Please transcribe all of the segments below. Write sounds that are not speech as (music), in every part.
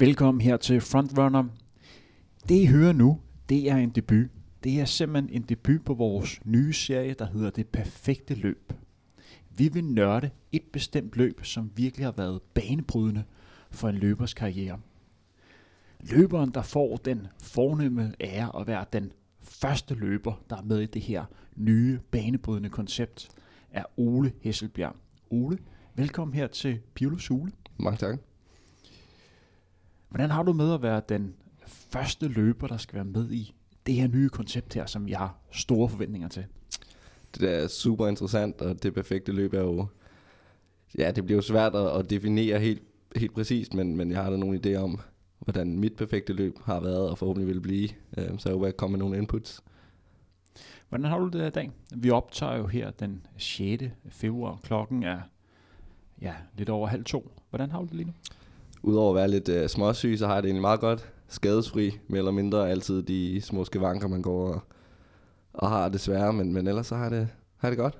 Velkommen her til Frontrunner. Det I hører nu, det er en debut. Det er simpelthen en debut på vores nye serie, der hedder Det Perfekte Løb. Vi vil nørde et bestemt løb, som virkelig har været banebrydende for en løbers karriere. Løberen, der får den fornemme ære at være den første løber, der er med i det her nye banebrydende koncept, er Ole Hesselbjerg. Ole, velkommen her til Pilo Sule. Mange tak. Hvordan har du med at være den første løber, der skal være med i det her nye koncept her, som jeg har store forventninger til? Det er super interessant, og det perfekte løb er jo... Ja, det bliver jo svært at, at definere helt, helt præcist, men, men jeg har da nogle idéer om, hvordan mit perfekte løb har været og forhåbentlig vil blive. Øh, så jeg håber, jeg kommer med nogle inputs. Hvordan har du det i dag? Vi optager jo her den 6. februar. Klokken er ja, lidt over halv to. Hvordan har du det lige nu? Udover at være lidt øh, småsyg, så har jeg det egentlig meget godt. Skadesfri, mere eller mindre altid de små skavanker, man går og, og har desværre, men, men ellers så har jeg det, har jeg det godt.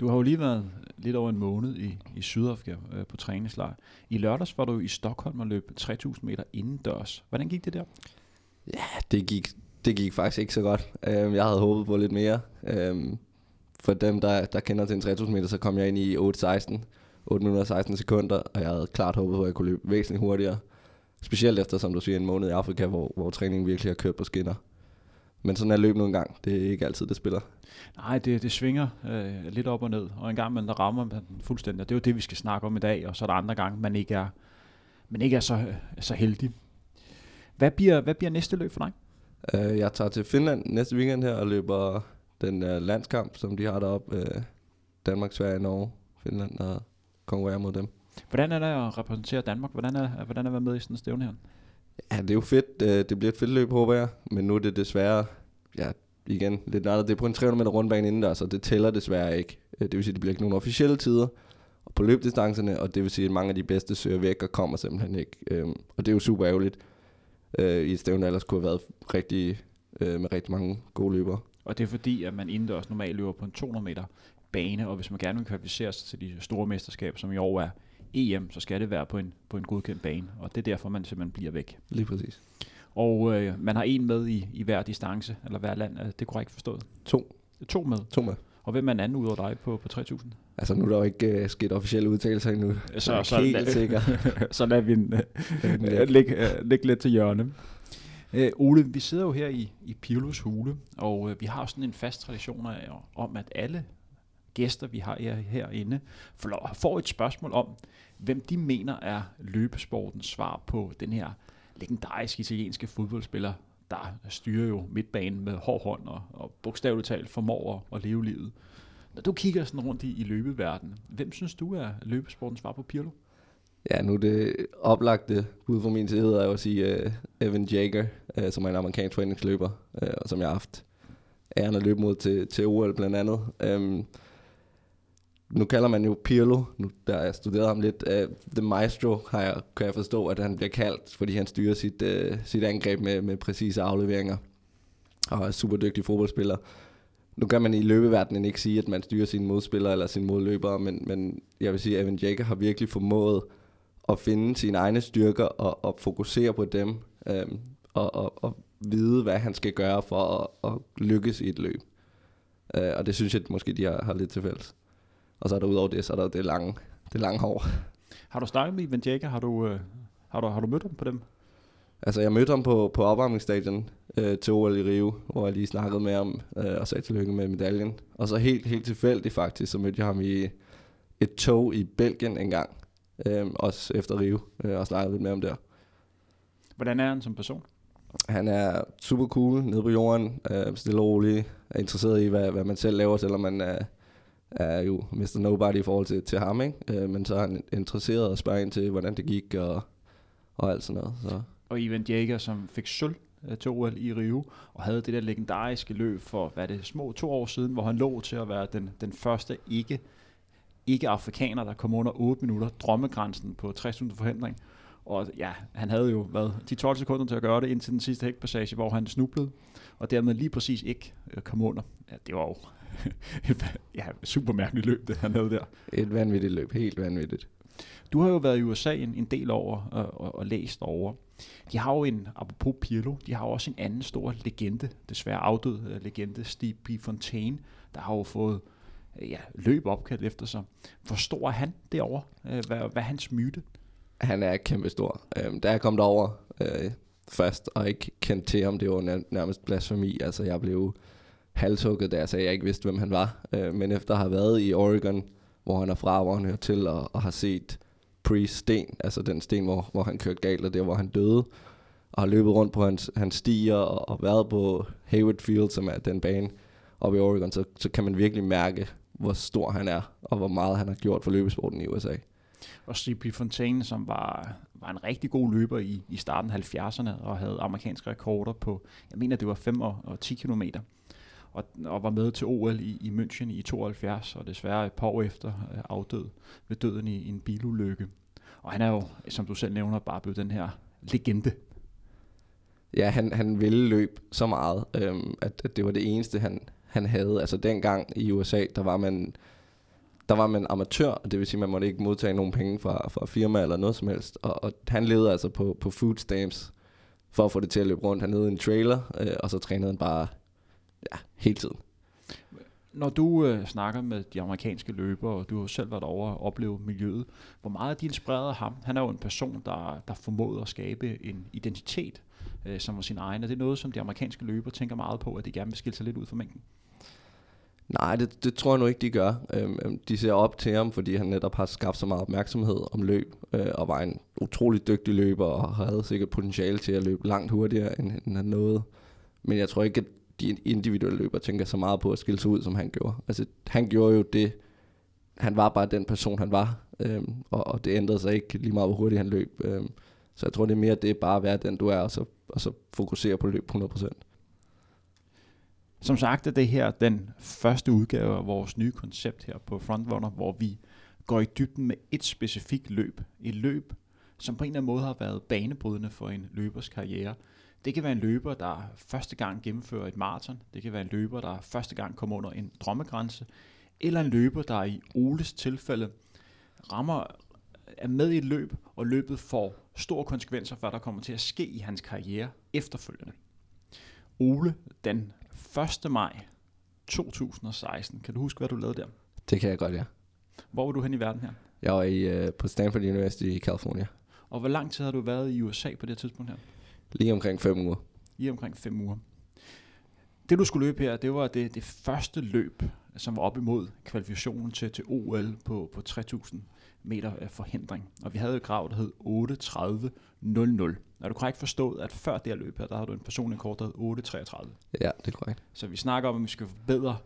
Du har jo lige været lidt over en måned i, i Sydafrika øh, på træningslejr. I lørdags var du i Stockholm og løb 3000 meter indendørs. Hvordan gik det der? Ja, det gik, det gik faktisk ikke så godt. Um, jeg havde håbet på lidt mere. Um, for dem, der, der kender til en 3000 meter, så kom jeg ind i 8.16. 8 minutter og 16 sekunder, og jeg havde klart håbet på, at jeg kunne løbe væsentligt hurtigere. Specielt efter, som du siger, en måned i Afrika, hvor, hvor træningen virkelig har kørt på skinner. Men sådan er løb nogle gang. Det er ikke altid, det spiller. Nej, det, det svinger øh, lidt op og ned, og en gang man der rammer man den fuldstændig. Og det er jo det, vi skal snakke om i dag, og så er der andre gange, man ikke er, man ikke er så, så heldig. Hvad bliver, hvad bliver næste løb for dig? Uh, jeg tager til Finland næste weekend her og løber den uh, landskamp, som de har deroppe. Uh, Danmark, Sverige, Norge, Finland og konkurrere mod dem. Hvordan er det at repræsentere Danmark? Hvordan er, hvordan er at være med i sådan en stævne her? Ja, det er jo fedt. Det bliver et fedt løb, håber jeg. Men nu er det desværre, ja, igen, lidt nørdet. Det er på en 300 meter rundbane inden der, så det tæller desværre ikke. Det vil sige, at det bliver ikke nogen officielle tider på løbdistancerne, og det vil sige, at mange af de bedste søger væk og kommer simpelthen ikke. Øhm, og det er jo super ærgerligt øh, i et stævne, ellers kunne have været rigtig, øh, med rigtig mange gode løbere. Og det er fordi, at man indendørs normalt løber på en 200 meter bane, og hvis man gerne vil kvalificere sig til de store mesterskaber, som i år er EM, så skal det være på en, på en godkendt bane, og det er derfor, man simpelthen bliver væk. Lige præcis. Og øh, man har en med i, i hver distance, eller hver land, er det korrekt forstået? To. To med? To med. Og hvem er en anden ud over dig på, på 3000? Altså nu er der jo ikke uh, sket officielle udtalelser endnu, så, så, så helt lad, sikker. (laughs) så lad vi en, uh, lægge, uh, læg lidt til hjørne. Uh, Ole, vi sidder jo her i, i Pirlos hule, og uh, vi har sådan en fast tradition af, om, at alle gæster, vi har herinde, får et spørgsmål om, hvem de mener er løbesportens svar på den her legendariske italienske fodboldspiller, der styrer jo midtbanen med hård hånd og, og bogstaveligt talt formår at, at leve livet. Når du kigger sådan rundt i, i løbeverdenen, hvem synes du er løbesportens svar på Pirlo? Ja, nu det oplagte bud fra min side er jo at sige uh, Evan Jager, uh, øh, som er en amerikansk foreningsløber, uh, og som jeg har haft æren at løbe mod til, til OL blandt andet. Um, nu kalder man jo Pirlo, nu der jeg studeret ham lidt, uh, The Maestro, har jeg, kan jeg forstå, at han bliver kaldt, fordi han styrer sit, uh, sit angreb med, med præcise afleveringer, og er super dygtig fodboldspiller. Nu kan man i løbeverdenen ikke sige, at man styrer sine modspillere eller sine modløbere, men, men jeg vil sige, at Evan Jager har virkelig formået at finde sine egne styrker og, og fokusere på dem, øhm, og, og, og vide, hvad han skal gøre for at, at lykkes i et løb. Øh, og det synes jeg måske, de har, har lidt til fælles. Og så er der udover det, så er der det lange, det lange hår. Har du snakket med Ivan Jager? Har du, øh, har, du, har du mødt ham på dem? Altså, jeg mødte ham på, på opvarmningsstadion øh, til OL i Rio, hvor jeg lige snakkede med ham øh, og sagde tillykke med medaljen. Og så helt, helt tilfældigt faktisk, så mødte jeg ham i et tog i Belgien engang. Øh, også efter Rio, øh, og snakkede lidt med ham der. Hvordan er han som person? Han er super cool nede på jorden, øh, stille og rolig, er interesseret i, hvad, hvad man selv laver, selvom man er, er jo Mr. Nobody i forhold til, til ham, ikke? Øh, men så er han interesseret og spørger ind til, hvordan det gik og, og alt sådan noget. Så. Og Ivan Jager, som fik sølv øh, til OL i Rio, og havde det der legendariske løb for, hvad det, små to år siden, hvor han lå til at være den, den første ikke, ikke afrikaner, der kom under 8 minutter, drømmegrænsen på 60 forhindring. Og ja, han havde jo været de 12 sekunder til at gøre det indtil den sidste hækpassage, hvor han snublede, og dermed lige præcis ikke øh, kom under. Ja, det var jo (laughs) ja, super mærkeligt løb, det han havde der. Et vanvittigt løb, helt vanvittigt. Du har jo været i USA en, en del over og, og, og læst over. De har jo en, apropos Pirlo, de har også en anden stor legende, desværre afdød uh, legende, Steve B. Fontaine, der har jo fået uh, ja, løb opkaldt efter sig. Hvor stor er han derovre? Uh, hvad, hvad er hans myte? Han er kæmpe stor. Um, da jeg kom derover uh, først, og ikke kendte til ham, det var nærmest blasfemi. Altså, jeg blev halshugget, da jeg sagde, at jeg ikke vidste, hvem han var. Øh, men efter at have været i Oregon, hvor han er fra, hvor han hører til, og, og har set Priest sten, altså den sten, hvor, hvor han kørte galt, og der, hvor han døde, og har løbet rundt på hans, hans stier, og, og været på Hayward Field, som er den bane oppe i Oregon, så, så kan man virkelig mærke, hvor stor han er, og hvor meget han har gjort for løbesporten i USA. Og C.P. Fontaine, som var, var en rigtig god løber i, i starten af 70'erne, og havde amerikanske rekorder på, jeg mener det var 5 og, og 10 kilometer og, og var med til OL i, i München i 72, og desværre et par år efter øh, afdød ved døden i, i en bilulykke. Og han er jo, som du selv nævner, bare blevet den her legende. Ja, han, han ville løbe så meget, øhm, at, at det var det eneste, han, han havde. Altså dengang i USA, der var man der var man amatør, og det vil sige, at man måtte ikke modtage nogen penge fra, fra firma eller noget som helst. Og, og han levede altså på, på food stamps for at få det til at løbe rundt. Han havde en trailer, øh, og så trænede han bare ja, hele tiden. Når du øh, snakker med de amerikanske løbere, og du har selv været over og opleve miljøet, hvor meget er de inspireret af ham? Han er jo en person, der, der formåede at skabe en identitet, øh, som var sin egen. Er det noget, som de amerikanske løbere tænker meget på, at de gerne vil skille sig lidt ud fra mængden? Nej, det, det tror jeg nu ikke, de gør. Øhm, øhm, de ser op til ham, fordi han netop har skabt så meget opmærksomhed om løb, øh, og var en utrolig dygtig løber, og havde sikkert potentiale til at løbe langt hurtigere, end, end han nåede. Men jeg tror ikke, at de individuelle løber tænker så meget på at skille sig ud, som han gjorde. Altså, han gjorde jo det, han var bare den person, han var, øhm, og, og det ændrede sig ikke lige meget, hvor hurtigt han løb. Øhm, så jeg tror, det er mere det, bare at være den, du er, og så, og så fokusere på løb 100%. Som sagt er det her den første udgave af vores nye koncept her på Frontrunner, hvor vi går i dybden med et specifikt løb. Et løb, som på en eller anden måde har været banebrydende for en løbers karriere. Det kan være en løber, der første gang gennemfører et maraton. Det kan være en løber, der første gang kommer under en drømmegrænse. Eller en løber, der i Oles tilfælde rammer, er med i et løb, og løbet får store konsekvenser for, hvad der kommer til at ske i hans karriere efterfølgende. Ole, den 1. maj 2016. Kan du huske, hvad du lavede der? Det kan jeg godt, ja. Hvor var du hen i verden her? Jeg var i, uh, på Stanford University i California. Og hvor lang tid har du været i USA på det tidspunkt her? Lige omkring fem uger. Lige omkring fem uger. Det du skulle løbe her, det var det, det første løb, som var op imod kvalifikationen til, til OL på, på 3000 meter forhindring. Og vi havde et krav, der hed 8.30.00. Er du korrekt forstået, at før det her løb her, der har du en personlig kort, der hed 8.33? Ja, det er korrekt. Så vi snakker om, at vi skal forbedre,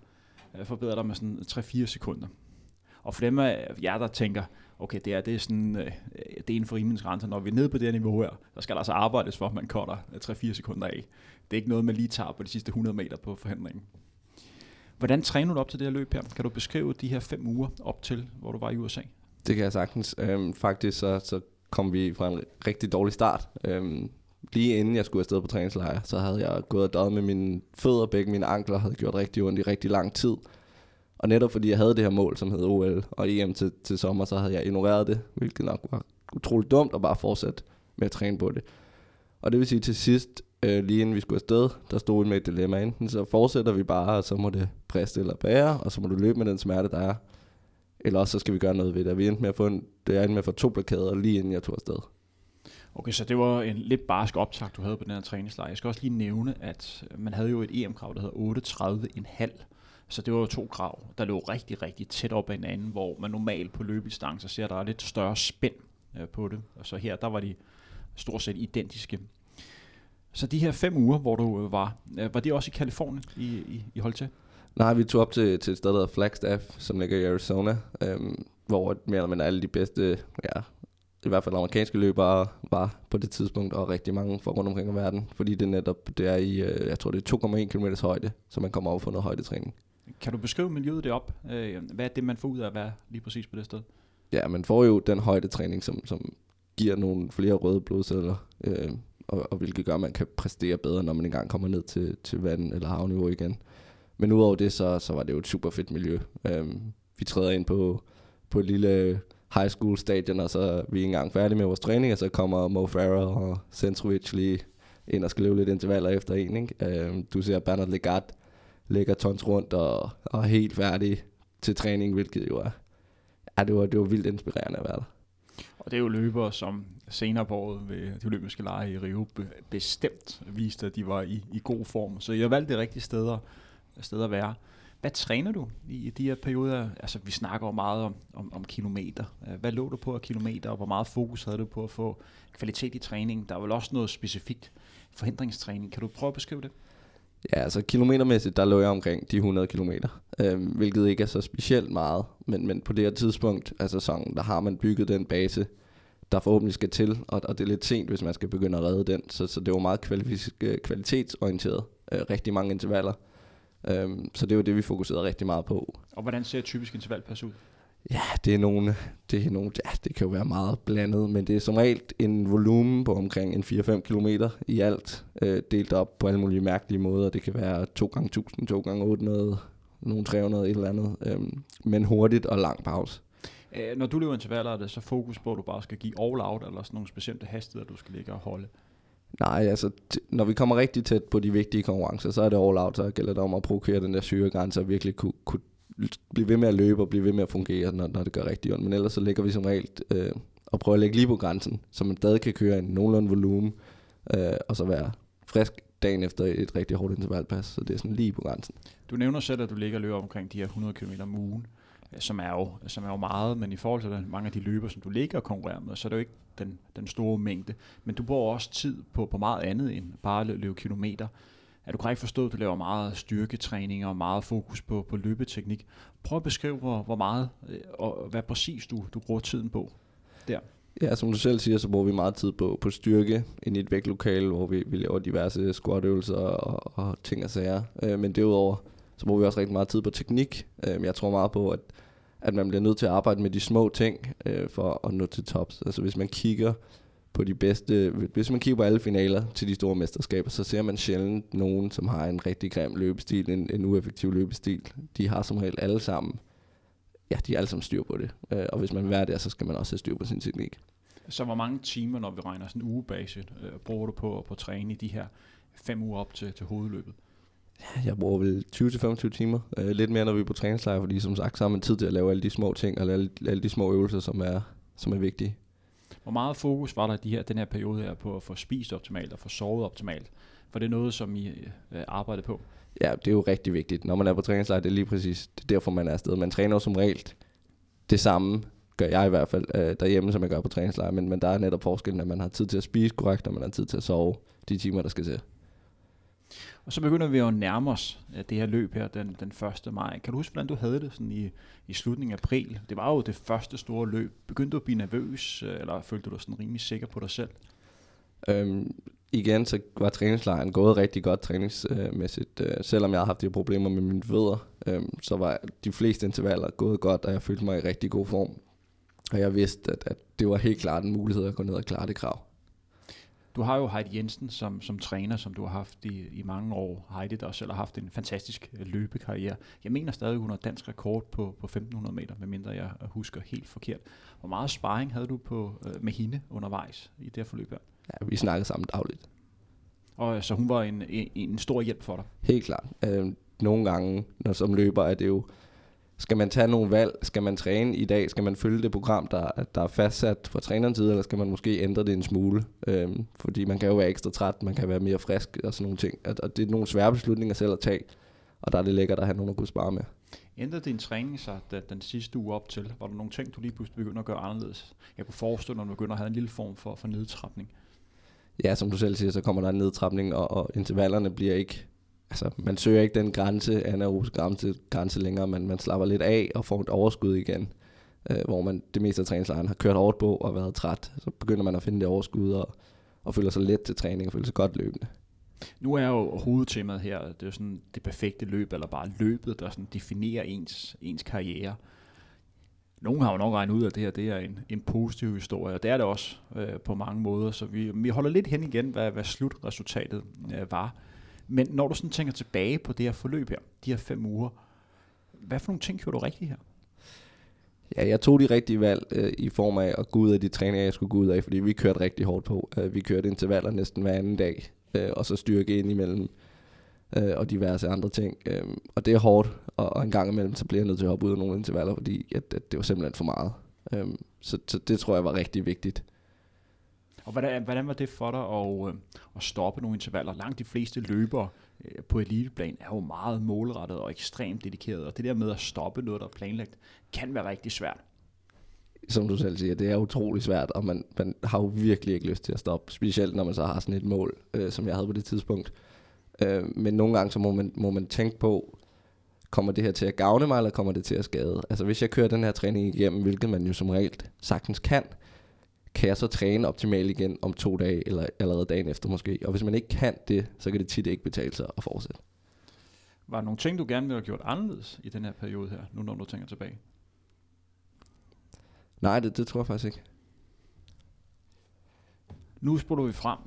øh, forbedre dig med sådan 3-4 sekunder. Og for dem af jer, der tænker, okay, det er, det er, sådan, øh, øh det er inden for rimelighedens Når vi er nede på det her niveau her, så skal der altså arbejdes for, at man cutter øh, 3-4 sekunder af. Det er ikke noget, man lige tager på de sidste 100 meter på forhandlingen. Hvordan træner du op til det her løb her? Kan du beskrive de her fem uger op til, hvor du var i USA? Det kan jeg sagtens. Øhm, faktisk så, så kom vi fra en rigtig dårlig start. Øhm, lige inden jeg skulle afsted på træningslejr, så havde jeg gået og døjet med mine fødder, begge mine ankler havde gjort rigtig ondt i rigtig lang tid. Og netop fordi jeg havde det her mål, som hed OL og EM til, til sommer, så havde jeg ignoreret det, hvilket nok var utroligt dumt at bare fortsætte med at træne på det. Og det vil sige til sidst, øh, lige inden vi skulle afsted, der stod vi med et dilemma. Enten så fortsætter vi bare, og så må det briste eller bære, og så må du løbe med den smerte, der er. Eller også så skal vi gøre noget ved det. Vi endte med at få, en, det endte med at få to blokader lige inden jeg tog afsted. Okay, så det var en lidt barsk optag, du havde på den her træningslejr. Jeg skal også lige nævne, at man havde jo et EM-krav, der hedder 38,5. Så det var jo to krav, der lå rigtig, rigtig tæt op ad hinanden, hvor man normalt på løbedistancer ser, at der er lidt større spænd øh, på det. Og så her, der var de stort set identiske. Så de her fem uger, hvor du øh, var, øh, var det også i Kalifornien, I, I, I holdt til? Nej, vi tog op til, til et sted, der hedder Flagstaff, som ligger i Arizona, øhm, hvor mere eller mindre alle de bedste, ja, i hvert fald amerikanske løbere var på det tidspunkt, og rigtig mange fra rundt omkring i verden, fordi det netop, det er i, øh, jeg tror det er 2,1 km højde, så man kommer over for noget højdetræning. Kan du beskrive miljøet derop? Øh, hvad er det, man får ud af at være lige præcis på det sted? Ja, man får jo den højdetræning, som, som giver nogle flere røde blodceller, øh, og, og hvilket gør, at man kan præstere bedre, når man engang kommer ned til, til vand- eller havniveau igen. Men udover det, så, så var det jo et super fedt miljø. Øh, vi træder ind på, på et lille high school stadion, og så er vi ikke engang færdige med vores træning, og så kommer Mo Farah og Centrovic lige ind og skal løbe lidt intervaller efter en. Ikke? Øh, du ser Bernard Legat lægger tons rundt og, og er helt færdig til træning, hvilket jo er, ja, det var, det var vildt inspirerende at være der. Og det er jo løbere, som senere på året ved de olympiske lege i Rio bestemt viste, at de var i, i god form. Så jeg valgte det rigtige steder, steder at være. Hvad træner du i de her perioder? Altså, vi snakker jo meget om, om, om kilometer. Hvad lå du på af kilometer, og hvor meget fokus havde du på at få kvalitet i træningen? Der er vel også noget specifikt forhindringstræning. Kan du prøve at beskrive det? Ja, altså kilometermæssigt, der lå jeg omkring de 100 kilometer, øhm, hvilket ikke er så specielt meget, men, men på det her tidspunkt af sæsonen, der har man bygget den base, der forhåbentlig skal til, og, og det er lidt sent, hvis man skal begynde at redde den, så, så det var meget øh, kvalitetsorienteret, øh, rigtig mange intervaller, øhm, så det var det, vi fokuserede rigtig meget på. Og hvordan ser et typisk intervalpas ud? Ja, det er nogle, det er nogle, ja, det kan jo være meget blandet, men det er som regel en volumen på omkring en 4-5 km i alt, øh, delt op på alle mulige mærkelige måder. Det kan være 2 gange 1000, 2 gange 800, nogle 300, et eller andet, øh, men hurtigt og lang pause. Æh, når du løber intervaller, er det så fokus på, at du bare skal give all out, eller sådan nogle specielle hastigheder, du skal ligge og holde? Nej, altså, når vi kommer rigtig tæt på de vigtige konkurrencer, så er det all out, så gælder det om at provokere den der syregrænse og virkelig kunne, kunne blive ved med at løbe og blive ved med at fungere, når, når det gør rigtig ondt. Men ellers så ligger vi som regel øh, og prøver at lægge lige på grænsen, så man stadig kan køre en nogenlunde volumen, øh, og så være frisk dagen efter et rigtig hårdt intervalpas, så det er sådan lige på grænsen. Du nævner selv, at du ligger og løber omkring de her 100 km om ugen, øh, som er, jo, som er jo meget, men i forhold til mange af de løber, som du ligger og konkurrerer med, så er det jo ikke den, den store mængde. Men du bruger også tid på, på meget andet end bare at løbe kilometer. Er du korrekt forstået, at du laver meget styrketræning og meget fokus på, på løbeteknik? Prøv at beskrive, hvor, hvor meget øh, og hvad præcis du, du bruger tiden på der. Ja, som du selv siger, så bruger vi meget tid på, på styrke ind i et vægtlokale, hvor vi, vi laver diverse squatøvelser og, og ting og sager. Øh, men derudover, så bruger vi også rigtig meget tid på teknik. Øh, jeg tror meget på, at, at man bliver nødt til at arbejde med de små ting øh, for at nå til tops. Altså hvis man kigger på de bedste, hvis man kigger på alle finaler til de store mesterskaber, så ser man sjældent nogen, som har en rigtig grim løbestil, en, en ueffektiv løbestil. De har som regel alle sammen, ja, de er alle sammen styr på det. Øh, og hvis man vil være der, så skal man også have styr på sin teknik. Så hvor mange timer, når vi regner sådan en ugebase, øh, bruger du på, på at træne i de her fem uger op til, til hovedløbet? Jeg bruger vel 20-25 timer. Øh, lidt mere, når vi er på træningslejr, fordi som sagt, så har man tid til at lave alle de små ting, og alle, alle de små øvelser, som er, som er vigtige. Hvor meget fokus var der i de her, den her periode her på at få spist optimalt og få sovet optimalt? For det er noget, som I øh, øh, arbejder på? Ja, det er jo rigtig vigtigt. Når man er på træningslejr, det er lige præcis det er derfor, man er afsted. Man træner jo som regel det samme, gør jeg i hvert fald, øh, derhjemme, som jeg gør på træningslejr. Men, men der er netop forskellen, at man har tid til at spise korrekt, og man har tid til at sove de timer, der skal til. Og så begynder vi at nærme os øh, det her løb her den, den 1. maj. Kan du huske, hvordan du havde det sådan i, i slutningen af april? Det var jo det første store løb. Begyndte du at blive nervøs, øh, eller følte du dig sådan rimelig sikker på dig selv? Øhm, igen, så var træningslejren gået rigtig godt træningsmæssigt. Øh, selvom jeg har haft de problemer med mine fødder, øh, så var de fleste intervaller gået godt, og jeg følte mig i rigtig god form. Og jeg vidste, at, at det var helt klart en mulighed at gå ned og klare det krav. Du har jo Heidi Jensen som, som træner, som du har haft i, i mange år. Heidi, der selv har haft en fantastisk øh, løbekarriere. Jeg mener stadig, hun har dansk rekord på, på 1500 meter, medmindre jeg husker helt forkert. Hvor meget sparring havde du på, øh, med hende undervejs i det her forløb her? Ja, vi snakkede sammen dagligt. Og øh, så hun var en, en, en stor hjælp for dig? Helt klart. Øh, nogle gange, når som løber, er det jo skal man tage nogle valg? Skal man træne i dag? Skal man følge det program, der, der er fastsat fra trænerens side, eller skal man måske ændre det en smule? Øhm, fordi man kan jo være ekstra træt, man kan være mere frisk og sådan nogle ting. Og, det er nogle svære beslutninger selv at tage, og der er det lækkert at have nogen at kunne spare med. Ændrede din træning sig da, den sidste uge op til? Var der nogle ting, du lige pludselig begynder at gøre anderledes? Jeg kunne forestille mig, at du begynder at have en lille form for, for nedtrapning. Ja, som du selv siger, så kommer der en nedtrapning, og, og intervallerne bliver ikke altså, man søger ikke den grænse, anaerobisk grænse, grænse længere, men man slapper lidt af og får et overskud igen, øh, hvor man det meste af træningslejren har kørt hårdt på og været træt. Så begynder man at finde det overskud og, og føler sig let til træning og føler sig godt løbende. Nu er jo hovedtemaet her, det er jo sådan det perfekte løb, eller bare løbet, der sådan definerer ens, ens karriere. Nogle har jo nok regnet ud, at det her det er en, en positiv historie, og det er det også øh, på mange måder, så vi, vi holder lidt hen igen, hvad, hvad slutresultatet øh, var. Men når du sådan tænker tilbage på det her forløb her, de her fem uger, hvad for nogle ting gjorde du rigtigt her? Ja, jeg tog de rigtige valg øh, i form af at gå ud af de træninger, jeg skulle gå ud af, fordi vi kørte rigtig hårdt på. Øh, vi kørte intervaller næsten hver anden dag, øh, og så styrke ind imellem øh, og diverse andre ting. Øh, og det er hårdt, og, og en gang imellem, så bliver jeg nødt til at hoppe ud af nogle intervaller, fordi at, at det var simpelthen for meget. Øh, så, så det tror jeg var rigtig vigtigt. Og hvordan, hvordan var det for dig at, øh, at stoppe nogle intervaller? Langt de fleste løbere øh, på eliteplan er jo meget målrettet og ekstremt dedikeret, og det der med at stoppe noget, der er planlagt, kan være rigtig svært. Som du selv siger, det er utrolig svært, og man, man har jo virkelig ikke lyst til at stoppe, specielt når man så har sådan et mål, øh, som jeg havde på det tidspunkt. Øh, men nogle gange så må man, må man tænke på, kommer det her til at gavne mig, eller kommer det til at skade? Altså hvis jeg kører den her træning igennem, hvilket man jo som regel sagtens kan, kan jeg så træne optimalt igen om to dage, eller allerede dagen efter måske. Og hvis man ikke kan det, så kan det tit ikke betale sig at fortsætte. Var der nogle ting, du gerne ville have gjort anderledes i den her periode her, nu når du tænker tilbage? Nej, det, det tror jeg faktisk ikke. Nu spoler vi frem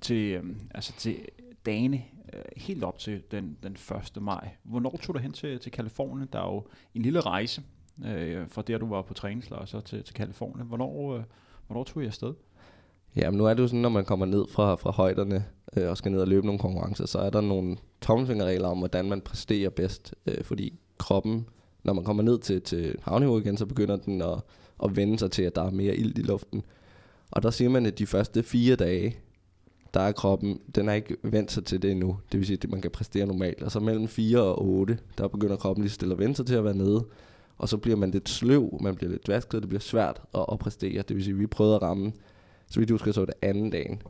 til, øh, altså til dagene øh, helt op til den, den 1. maj. Hvornår tog du hen til, til Kalifornien? Der er jo en lille rejse øh, fra der, du var på træningslejr, så til, til Kalifornien. Hvornår, øh, hvornår tog I afsted? Jamen nu er det jo sådan, når man kommer ned fra, fra højderne øh, og skal ned og løbe nogle konkurrencer, så er der nogle tommelfingerregler om, hvordan man præsterer bedst. Øh, fordi kroppen, når man kommer ned til, til havniveau igen, så begynder den at, at vende sig til, at der er mere ild i luften. Og der siger man, at de første fire dage, der er kroppen, den har ikke vendt sig til det endnu. Det vil sige, at man kan præstere normalt. Og så mellem 4 og 8, der begynder kroppen lige stille at vende sig til at være nede. Og så bliver man lidt sløv, man bliver lidt vasket, det bliver svært at, at præstere. Det vil sige, at vi prøvede at ramme, så du husker, så det anden dagen,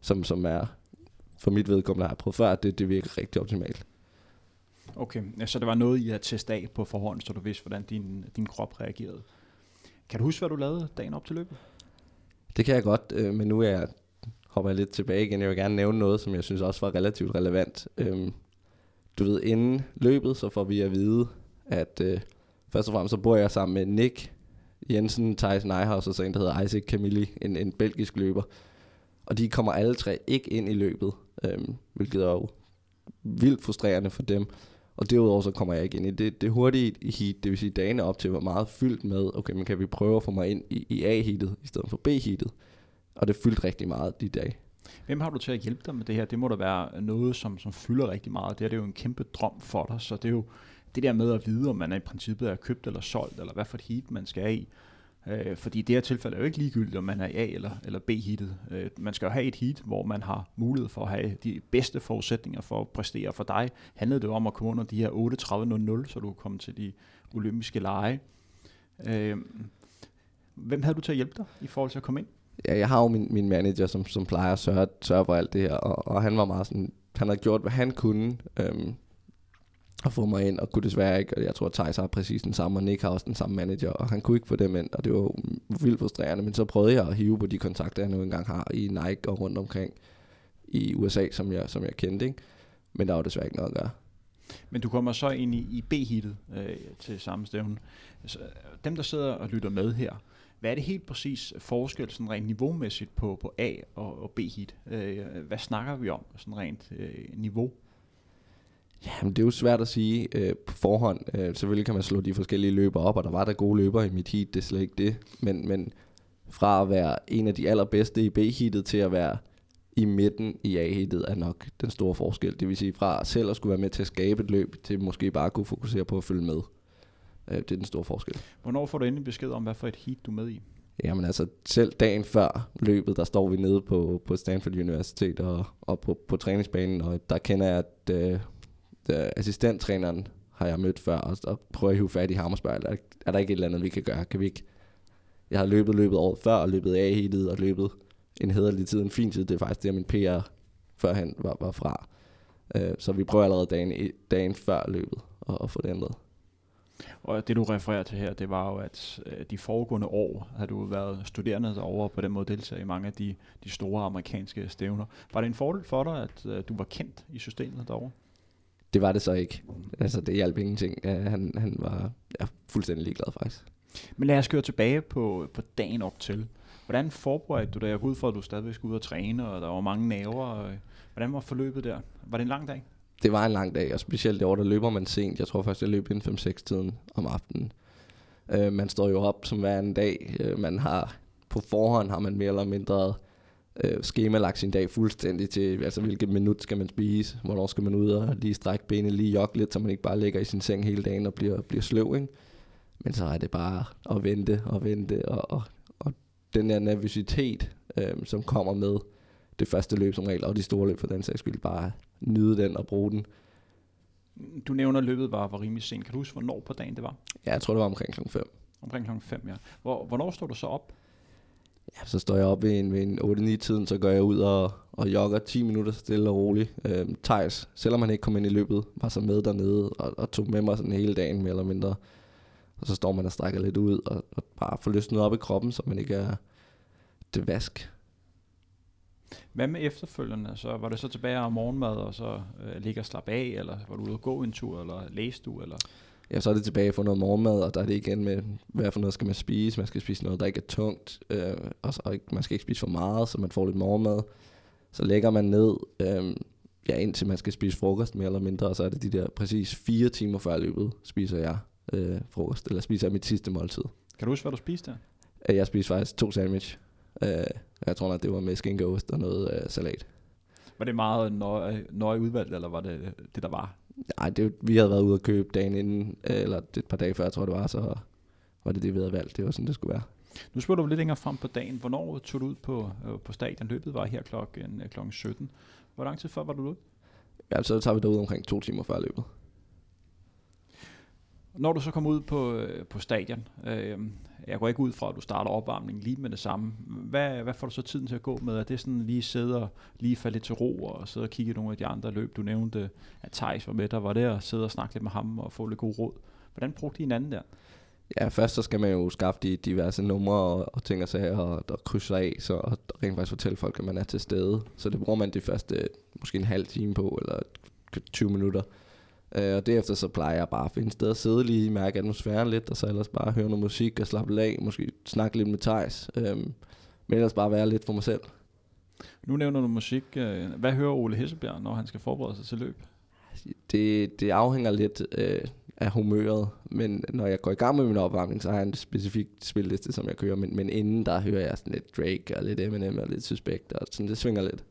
som, som er, for mit vedkommende har jeg prøvet før, det, det virker rigtig optimalt. Okay, så det var noget, I havde testet af på forhånd, så du vidste, hvordan din, din krop reagerede. Kan du huske, hvad du lavede dagen op til løbet? Det kan jeg godt, øh, men nu er jeg, hopper jeg lidt tilbage igen. Jeg vil gerne nævne noget, som jeg synes også var relativt relevant. Øhm, du ved, inden løbet, så får vi at vide, at øh, først og fremmest så bor jeg sammen med Nick Jensen, Thijs Neihaus og så en, der hedder Isaac Camilli, en, en belgisk løber. Og de kommer alle tre ikke ind i løbet, øhm, hvilket er jo vildt frustrerende for dem. Og derudover så kommer jeg ikke ind i det. Det hurtige heat, det vil sige dagene op til, var meget fyldt med, okay, men kan vi prøve at få mig ind i, i A-heatet i stedet for B-heatet? Og det fyldte rigtig meget de dage. Hvem har du til at hjælpe dig med det her? Det må da være noget, som, som fylder rigtig meget. Det er, det er jo en kæmpe drøm for dig, så det er jo det der med at vide, om man er i princippet er købt eller solgt, eller hvad for et heat man skal i. Øh, fordi i det her tilfælde er jo ikke ligegyldigt, om man er A- eller, eller B-heatet. Øh, man skal jo have et heat, hvor man har mulighed for at have de bedste forudsætninger for at præstere. For dig handlede det om at komme under de her 38.00, så du komme til de olympiske lege. Øh, hvem havde du til at hjælpe dig i forhold til at komme ind? Ja, jeg har jo min, min manager, som, som plejer at sørge, sørge for alt det her, og, og han var meget sådan, han havde gjort, hvad han kunne, øhm, at få mig ind, og kunne desværre ikke, og jeg tror, at Thijs har præcis den samme, og Nick har også den samme manager, og han kunne ikke få dem ind, og det var vildt frustrerende, men så prøvede jeg at hive på de kontakter, jeg nu engang har i Nike og rundt omkring i USA, som jeg, som jeg kendte, ikke? men der var desværre ikke noget at gøre. Men du kommer så ind i, i B-hittet øh, til samme stævne. Så, dem, der sidder og lytter med her, hvad er det helt præcis forskel sådan rent niveaumæssigt på, på A- og, og B-hit? Øh, hvad snakker vi om sådan rent øh, niveau? Jamen, det er jo svært at sige øh, på forhånd. Øh, selvfølgelig kan man slå de forskellige løber op, og der var der gode løber i mit heat, det er slet ikke det. Men, men fra at være en af de allerbedste i B-heatet til at være i midten i A-heatet er nok den store forskel. Det vil sige fra selv at skulle være med til at skabe et løb, til måske bare at kunne fokusere på at følge med. Øh, det er den store forskel. Hvornår får du endelig besked om, hvad for et heat du er med i? Jamen altså, selv dagen før løbet, der står vi nede på, på Stanford Universitet og, og på, på træningsbanen, og der kender jeg, at øh, Øh, assistenttræneren har jeg mødt før, og, så prøver at hive fat i ham og spørge, er, er der ikke et eller andet, vi kan gøre? Kan vi ikke? Jeg har løbet løbet året før, og løbet af heatet, og løbet en hederlig tid, en fin tid. Det er faktisk det, min PR førhen var, var fra. Uh, så vi prøver allerede dagen, dagen før løbet at, at få det ændret. Og det du refererer til her, det var jo, at øh, de foregående år har du været studerende derovre på den måde deltaget i mange af de, de store amerikanske stævner. Var det en fordel for dig, at du var kendt i systemet derovre? Det var det så ikke. Altså, det hjalp ingenting. Han, han var ja, fuldstændig ligeglad faktisk. Men lad os køre tilbage på, på dagen op til. Hvordan forberedte du dig? Jeg går ud for, at du stadigvæk skulle ud og træne, og der var mange naver. Hvordan var forløbet der? Var det en lang dag? det var en lang dag, og specielt det år, der løber man sent. Jeg tror først, jeg løb inden 5-6 tiden om aftenen. Øh, man står jo op som hver anden dag. Øh, man har på forhånd har man mere eller mindre øh, skemalagt sin dag fuldstændig til, altså hvilket minut skal man spise, hvornår skal man ud og lige strække benene, lige jogge lidt, så man ikke bare ligger i sin seng hele dagen og bliver, bliver sløv, ikke? Men så er det bare at vente og vente, og, og, og den der nervøsitet, øh, som kommer med det første løb som regel, og de store løb for den sags skyld, bare nyde den og bruge den. Du nævner, at løbet var, var rimelig sent. Kan du huske, hvornår på dagen det var? Ja, jeg tror, det var omkring kl. 5. Omkring kl. 5, ja. Hvor, hvornår står du så op? Ja, så står jeg op ved en, ved en 8-9-tiden, så går jeg ud og, og jogger 10 minutter stille og roligt. Øhm, Thijs, selvom han ikke kom ind i løbet, var så med dernede og, og tog med mig sådan hele dagen mere eller mindre. Og så står man og strækker lidt ud og, og bare får løsnet op i kroppen, så man ikke er det vask. Hvad med efterfølgende? Så var det så tilbage om morgenmad, og så øh, ligge og slappe af, eller var du ude og gå en tur, eller læste du, eller? Ja, så er det tilbage for noget morgenmad, og der er det igen med, hvad for noget skal man spise. Man skal spise noget, der ikke er tungt, øh, og så, ikke, man skal ikke spise for meget, så man får lidt morgenmad. Så lægger man ned, øh, ja, indtil man skal spise frokost mere eller mindre, og så er det de der præcis fire timer før løbet, spiser jeg øh, frokost, eller spiser jeg mit sidste måltid. Kan du huske, hvad du spiste der? Øh, jeg spiste faktisk to sandwich. Øh, jeg tror nok, det var med skinke og ost og noget øh, salat. Var det meget nøje, nøje udvalgt, eller var det det, der var? Nej, det, vi havde været ude og købe dagen inden, eller et par dage før, tror jeg det var, så var det det, vi havde valgt. Det var sådan, det skulle være. Nu spørger du lidt længere frem på dagen. Hvornår tog du ud på, øh, på stadion? Løbet var her klokken, øh, klokken 17. Hvor lang tid før var du ude? Ja, så tager vi derud omkring to timer før løbet. Når du så kommer ud på, øh, på stadion, øh, jeg går ikke ud fra, at du starter opvarmningen lige med det samme. Hvad, hvad får du så tiden til at gå med? Er det sådan lige sidde og lige falde lidt til ro og sidde og kigge nogle af de andre løb? Du nævnte, at Thijs var med, der var der og sidde og snakke lidt med ham og få lidt god råd. Hvordan brugte I hinanden der? Ja, først så skal man jo skaffe de diverse numre og, og ting og sager og, og krydse af, så og rent faktisk fortælle folk, at man er til stede. Så det bruger man de første måske en halv time på, eller 20 minutter. Øh, og derefter så plejer jeg bare at finde sted at sidde lige, mærke atmosfæren lidt, og så ellers bare høre noget musik og slappe af, måske snakke lidt med Thijs. Øh, men ellers bare være lidt for mig selv. Nu nævner du musik. Øh, hvad hører Ole Hessebjerg, når han skal forberede sig til løb? Det, det afhænger lidt øh, af humøret, men når jeg går i gang med min opvarmning, så har jeg en specifik spilliste, som jeg kører, men, men inden der hører jeg sådan lidt Drake og lidt Eminem og lidt Suspect, og sådan det svinger lidt.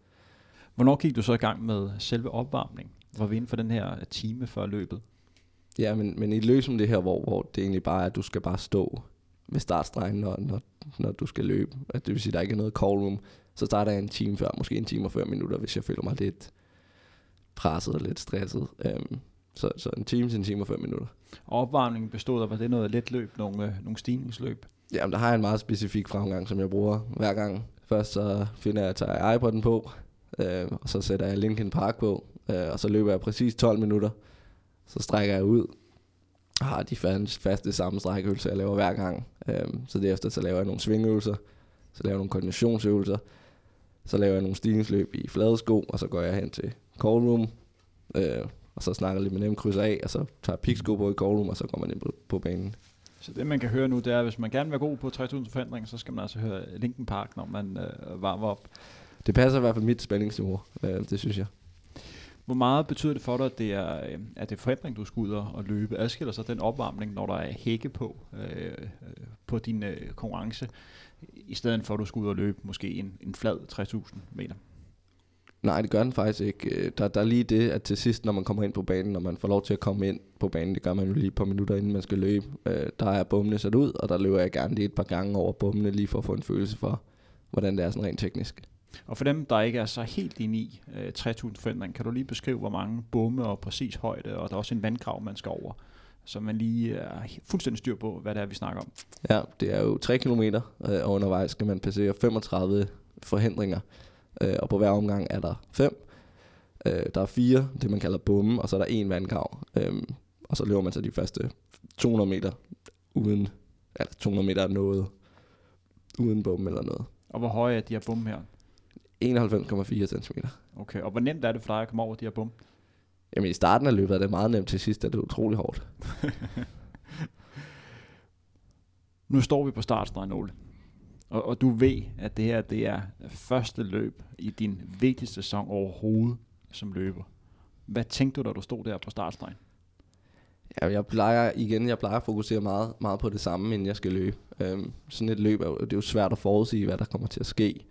Hvornår gik du så i gang med selve opvarmningen? Var vi inden for den her time før løbet? Ja, men, men i som det her, hvor, hvor det egentlig bare er, at du skal bare stå ved startstregen, når, når, når du skal løbe. At det vil sige, at der ikke er noget call room. Så starter jeg en time før, måske en time og 40 minutter, hvis jeg føler mig lidt presset og lidt stresset. Um, så, så en time til en time og 5 minutter. Og opvarmningen bestod af, var det noget let løb, nogle, øh, nogle stigningsløb? Jamen, der har jeg en meget specifik fremgang, som jeg bruger hver gang. Først så finder jeg, at jeg tager iPod'en på, øh, og så sætter jeg Linkin Park på, øh, og så løber jeg præcis 12 minutter. Så strækker jeg ud, og har de faste samme strækøvelser, jeg laver hver gang. Øh, så derefter så laver jeg nogle svingøvelser, så laver jeg nogle koordinationsøvelser, så laver jeg nogle stigningsløb i flade sko, og så går jeg hen til call room, øh, og så snakker lidt med dem, krydser af, og så tager piksko på i call room, og så går man ind på, på banen. Så det man kan høre nu, det er, at hvis man gerne vil være god på 3000 forandringer, så skal man altså høre Linkin Park, når man øh, varmer op. Det passer i hvert fald mit spændingsniveau, øh, det synes jeg. Hvor meget betyder det for dig, at det er, øh, at det er du skal ud og løbe? Adskiller sig den opvarmning, når der er hække på, øh, øh, på din øh, konkurrence, i stedet for at du skal ud og løbe måske en, en flad 60.000 meter? Nej, det gør den faktisk ikke. Øh, der, der er lige det, at til sidst, når man kommer ind på banen, når man får lov til at komme ind på banen, det gør man jo lige et par minutter, inden man skal løbe, øh, der er bommene sat ud, og der løber jeg gerne lige et par gange over bommene, lige for at få en følelse for, hvordan det er sådan rent teknisk. Og for dem, der ikke er så helt inde i øh, 3000 forandring, kan du lige beskrive, hvor mange bomme og præcis højde, og der er også en vandkrav, man skal over, så man lige er fuldstændig styr på, hvad det er, vi snakker om. Ja, det er jo 3 km, øh, og undervejs skal man passere 35 forhindringer, øh, og på hver omgang er der 5. Øh, der er fire, det man kalder bomme, og så er der en vandkrav, øh, og så løber man så de første 200 meter uden, eller 200 meter noget, uden bomme eller noget. Og hvor høje er de her bomme her? 91,4 cm. Okay, og hvor nemt er det for dig at komme over de her bum? Jamen i starten af løbet er det meget nemt, til sidst er det utrolig hårdt. (laughs) nu står vi på startstregen, Ole. Og, og du ved, at det her det er første løb i din vigtigste sæson overhovedet som løber. Hvad tænkte du, da du stod der på startstregen? Ja, jeg plejer, igen, jeg plejer at fokusere meget, meget på det samme, inden jeg skal løbe. Øhm, sådan et løb er jo, det er jo svært at forudsige, hvad der kommer til at ske.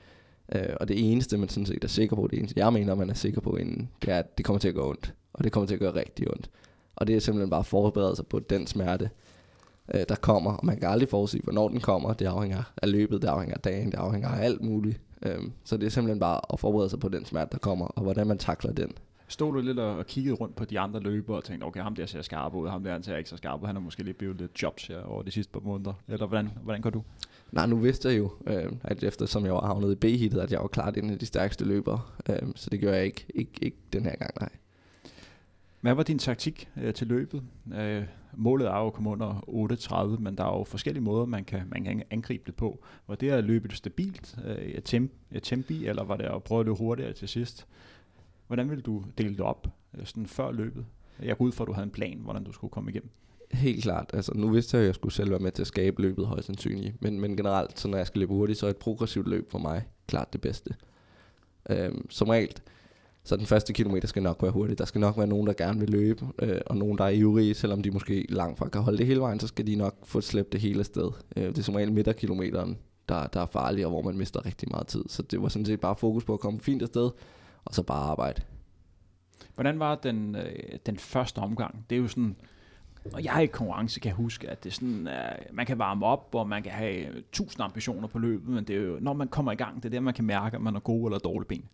Øh, og det eneste, man sådan set er sikker på, det eneste, jeg mener, man er sikker på inden, det er, at det kommer til at gå ondt. Og det kommer til at gøre rigtig ondt. Og det er simpelthen bare at forberede sig på den smerte, øh, der kommer. Og man kan aldrig forudse, hvornår den kommer. Det afhænger af løbet, det afhænger af dagen, det afhænger af alt muligt. Øh, så det er simpelthen bare at forberede sig på den smerte, der kommer, og hvordan man takler den. Stod du lidt og kiggede rundt på de andre løbere og tænkte, okay, ham der ser skarp ud, ham der han ser ikke så skarp ud, han har måske lige blevet lidt jobs her over de sidste par måneder. Eller hvordan, hvordan går du? Nej, nu vidste jeg jo, øh, at eftersom jeg var havnet i B-hittet, at jeg var klart en af de stærkeste løbere. Øh, så det gør jeg ikke, ikke, ikke den her gang, nej. Hvad var din taktik øh, til løbet? Øh, målet er jo at komme under 8.30, men der er jo forskellige måder, man kan, man kan angribe det på. Var det at løbe det stabilt, øh, temp, tempi, eller var det at prøve at løbe hurtigere til sidst? Hvordan ville du dele det op øh, sådan før løbet? Jeg går ud fra, at du havde en plan, hvordan du skulle komme igennem. Helt klart. Altså, nu vidste jeg, at jeg skulle selv være med til at skabe løbet højst sandsynligt. Men, men generelt, så når jeg skal løbe hurtigt, så er et progressivt løb for mig klart det bedste. Øhm, som regel, så den første kilometer skal nok være hurtig. Der skal nok være nogen, der gerne vil løbe, øh, og nogen, der er ivrige, selvom de måske langt fra kan holde det hele vejen, så skal de nok få slæbt det hele sted. Øh, det er som regel midterkilometeren, der, der er farlig, og hvor man mister rigtig meget tid. Så det var sådan set bare fokus på at komme fint afsted, og så bare arbejde. Hvordan var den, øh, den første omgang? Det er jo sådan, og jeg i konkurrence kan huske, at det er sådan, uh, man kan varme op, og man kan have øh, tusind ambitioner på løbet, men det er jo, når man kommer i gang, det er der, man kan mærke, om man har gode eller dårlige ben.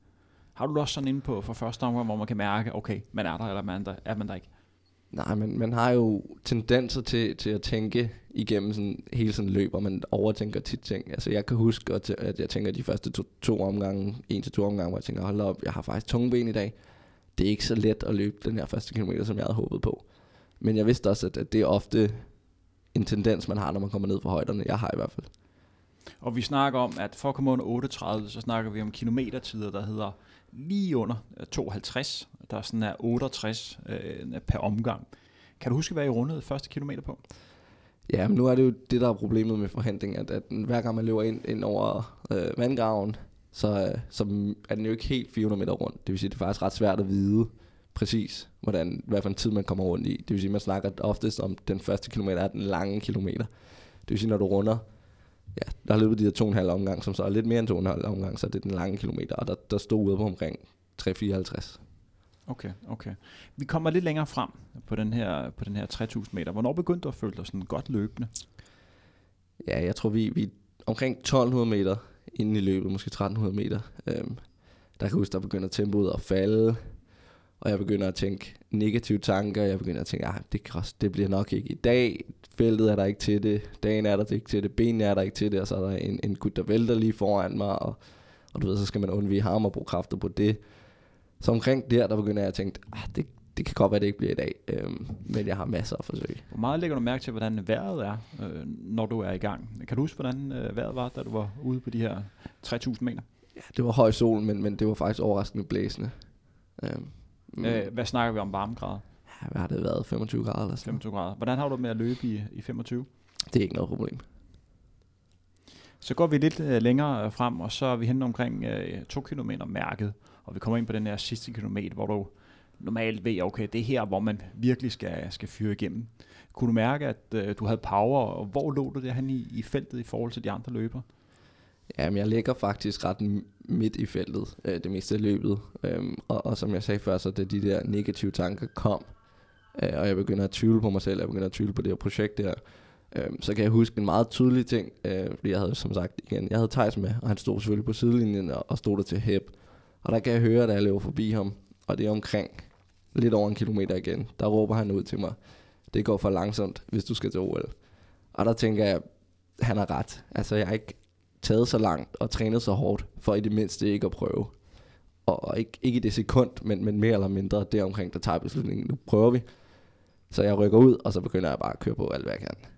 Har du det også sådan inde på for første omgang, hvor man kan mærke, okay, man er der, eller man er, der, er man der ikke? Nej, men man har jo tendenser til, til at tænke igennem sådan, hele sådan løb, og man overtænker tit ting. Altså jeg kan huske, at jeg tænker de første to, to omgange, en til to omgange, hvor jeg tænker, hold op, jeg har faktisk tunge ben i dag. Det er ikke så let at løbe den her første kilometer, som jeg havde håbet på. Men jeg vidste også, at, at det er ofte en tendens, man har, når man kommer ned fra højderne. Jeg har i hvert fald. Og vi snakker om, at for at komme under 38, så snakker vi om kilometertider, der hedder lige under 52. Der sådan er 68 øh, per omgang. Kan du huske, hvad I rundede første kilometer på? Ja, men nu er det jo det, der er problemet med forhandling, at, at hver gang man løber ind, ind over øh, vandgraven, så, øh, så er den jo ikke helt 400 meter rundt. Det vil sige, det er faktisk ret svært at vide præcis, hvordan, hvad for en tid man kommer rundt i. Det vil sige, man snakker oftest om, den første kilometer er den lange kilometer. Det vil sige, når du runder, ja, der har løbet de her to og en halv omgang, som så er lidt mere end to og en halv omgang, så er det den lange kilometer, og der, der stod ude på omkring 3,54. Okay, okay. Vi kommer lidt længere frem på den her, på den her 3000 meter. Hvornår begyndte du at føle dig sådan godt løbende? Ja, jeg tror, vi, vi omkring 1200 meter inden i løbet, måske 1300 meter. Øhm, der kan jeg huske, der begynder tempoet at falde, og jeg begynder at tænke negative tanker. Jeg begynder at tænke, ah, det, det bliver nok ikke i dag. Feltet er der ikke til det. Dagen er der ikke til det. Benene er der ikke til det. Og så er der en, en gut, der vælter lige foran mig. Og, og du ved, så skal man undvige ham og bruge kræfter på det. Så omkring der, der begynder jeg at tænke, ah, det, det kan godt være, det ikke bliver i dag. Øhm, men jeg har masser af forsøg. Hvor meget lægger du mærke til, hvordan vejret er, øh, når du er i gang? Kan du huske, hvordan øh, vejret var, da du var ude på de her 3.000 meter? Ja, det var høj sol, men, men det var faktisk overraskende blæsende. Øhm, mm. øh, hvad snakker vi om varmegrader? Ja, hvad har det været? 25 grader eller sådan 25 grader. Hvordan har du med at løbe i, i 25? Det er ikke noget problem. Så går vi lidt øh, længere frem, og så er vi henne omkring øh, 2 km mærket, og vi kommer ind på den her sidste kilometer, hvor du normalt ved, okay, det er her, hvor man virkelig skal, skal fyre igennem. Kunne du mærke, at øh, du havde power, og hvor lå du derhen i, i feltet i forhold til de andre løbere? Jamen, jeg ligger faktisk ret midt i feltet øh, det meste af løbet. Øhm, og, og som jeg sagde før, så det de der negative tanker kom, øh, og jeg begynder at tvivle på mig selv, jeg begynder at tvivle på det her projekt der, øh, så kan jeg huske en meget tydelig ting, øh, fordi jeg havde som sagt igen, jeg havde Thijs med, og han stod selvfølgelig på sidelinjen og, og stod der til hæb. Og der kan jeg høre, da jeg løber forbi ham, og det er omkring lidt over en kilometer igen, der råber han ud til mig, det går for langsomt, hvis du skal til OL. Og der tænker jeg, han har ret. Altså, jeg er ikke taget så langt og trænet så hårdt, for i det mindste ikke at prøve. Og, og ikke, ikke i det sekund, men, men mere eller mindre deromkring, der tager beslutningen. Nu prøver vi. Så jeg rykker ud, og så begynder jeg bare at køre på alt, hvad jeg kan.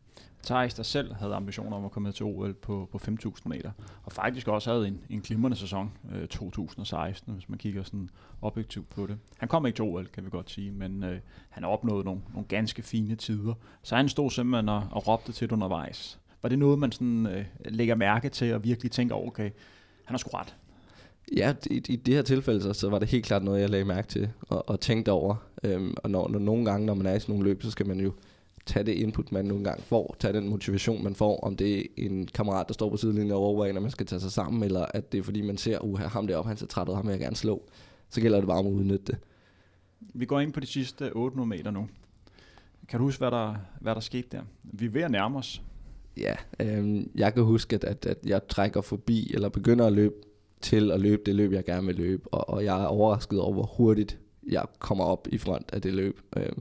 Thijs, der selv havde ambitioner om at komme med til OL på, på 5.000 meter, og faktisk også havde en, en glimrende sæson øh, 2016, hvis man kigger sådan objektivt på det. Han kom ikke til OL, kan vi godt sige, men øh, han har opnået nogle, nogle ganske fine tider. Så han stod simpelthen og, og råbte til det undervejs. Var det noget, man sådan, øh, lægger mærke til og virkelig tænker, okay, han har sgu ret? Ja, i, i det her tilfælde så, så var det helt klart noget, jeg lagde mærke til og, og tænkte over. Øhm, og når, når nogle gange, når man er i sådan nogle løb, så skal man jo tage det input, man nogle gange får, tage den motivation, man får, om det er en kammerat, der står på sidelinjen og overvejer, når man skal tage sig sammen, eller at det er fordi, man ser, uh, ham deroppe, han ser træt ud, ham vil jeg gerne slå. Så gælder det bare om at udnytte det. Vi går ind på de sidste 800 meter nu. Kan du huske, hvad der, hvad der skete der? Vi er ved at nærme os. Ja, øh, jeg kan huske, at, at, at jeg trækker forbi, eller begynder at løbe til at løbe det løb, jeg gerne vil løbe, og, og jeg er overrasket over, hvor hurtigt jeg kommer op i front af det løb. Øh,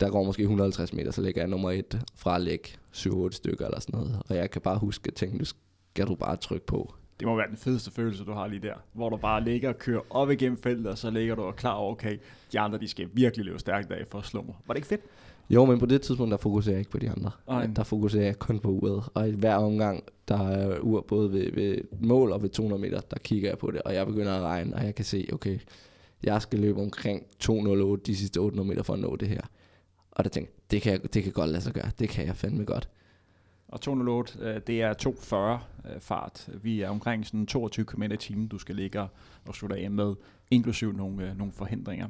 der går måske 150 meter, så ligger jeg nummer et fra at lægge 7-8 stykker eller sådan noget. Og jeg kan bare huske at tænke, nu skal du bare trykke på. Det må være den fedeste følelse, du har lige der. Hvor du bare ligger og kører op igennem feltet, og så ligger du og klar over, okay, de andre de skal virkelig løbe stærkt af for at slå mig. Var det ikke fedt? Jo, men på det tidspunkt, der fokuserer jeg ikke på de andre. Ej. Der fokuserer jeg kun på uret. Og i hver omgang, der er ur både ved, ved mål og ved 200 meter, der kigger jeg på det, og jeg begynder at regne, og jeg kan se, okay, jeg skal løbe omkring 208 de sidste 800 meter for at nå det her. Og der tænkte det kan, jeg, det kan godt lade sig gøre. Det kan jeg fandme godt. Og 208, øh, det er 240 øh, fart. Vi er omkring sådan 22 km i timen, du skal ligge og slutte af med, inklusiv nogle, øh, nogle forhindringer.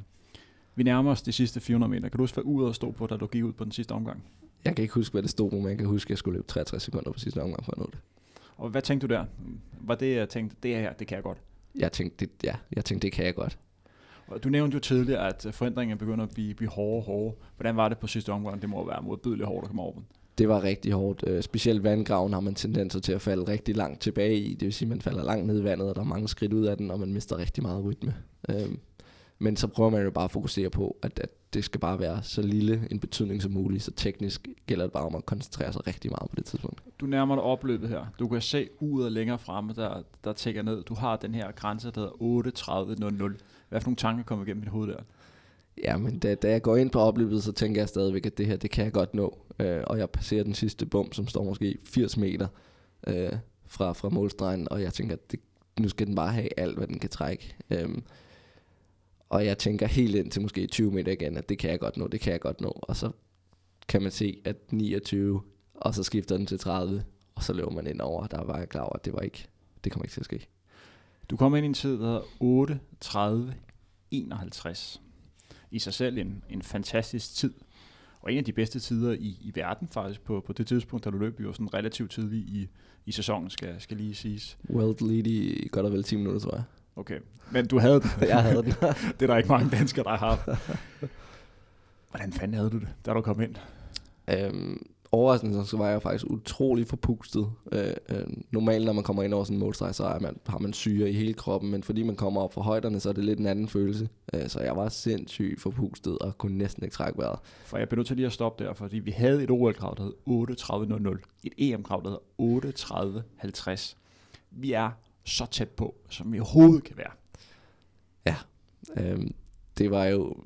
Vi nærmer os de sidste 400 meter. Kan du huske, hvad uret stod på, da du gik ud på den sidste omgang? Jeg kan ikke huske, hvad det stod men jeg kan huske, at jeg skulle løbe 63 sekunder på sidste omgang for at nå det. Og hvad tænkte du der? Var det, jeg tænkte, det her, det kan jeg godt? Jeg tænkte, det, ja, jeg tænkte, det kan jeg godt. Og du nævnte jo tidligere, at forandringen begynder at blive, blive hårdere og hårdere. Hvordan var det på sidste omgang? Det må være modbydeligt hårdt at komme over den. Det var rigtig hårdt. Øh, specielt vandgraven har man tendenser til at falde rigtig langt tilbage i. Det vil sige, at man falder langt ned i vandet, og der er mange skridt ud af den, og man mister rigtig meget rytme. Øhm, men så prøver man jo bare at fokusere på, at, at det skal bare være så lille en betydning som muligt, så teknisk gælder det bare om at koncentrere sig rigtig meget på det tidspunkt. Du nærmer dig opløbet her. Du kan se uret længere fremme, der, der tækker ned. Du har den her grænse, der hedder 8.30.00. Hvad for nogle tanker kommer igennem mit hoved der? Ja, men da, da jeg går ind på opløbet, så tænker jeg stadigvæk, at det her, det kan jeg godt nå. Øh, og jeg passerer den sidste bum, som står måske 80 meter øh, fra, fra målstregen, og jeg tænker, at det, nu skal den bare have alt, hvad den kan trække. Øh, og jeg tænker helt ind til måske 20 meter igen, at det kan jeg godt nå, det kan jeg godt nå. Og så kan man se, at 29, og så skifter den til 30, og så løber man ind over. Der var jeg klar over, at det var ikke, det kommer ikke til at ske. Du kommer ind i en tid, der hedder 8.30.51. I sig selv en, en fantastisk tid. Og en af de bedste tider i, i verden faktisk på, på det tidspunkt, da du løb jo sådan relativt tidligt i, i sæsonen, skal, skal lige siges. World lead i godt og vel 10 minutter, tror jeg. Okay, men du havde den. (laughs) jeg havde den. (laughs) det er der ikke mange danskere, der har. Hvordan fanden havde du det, da du kom ind? Øhm, overraskende så var jeg faktisk utrolig forpustet. Øh, øh, normalt, når man kommer ind over sådan en målstreg, så er man, har man syre i hele kroppen, men fordi man kommer op fra højderne, så er det lidt en anden følelse. Øh, så jeg var sindssygt forpustet og kunne næsten ikke trække vejret. For jeg bliver nødt til lige at stoppe der, fordi vi havde et OL-krav, der hed 8.30.00. Et EM-krav, der hed 8.30.50. Vi er så tæt på, som vi overhovedet kan være. Ja, øh, det var jo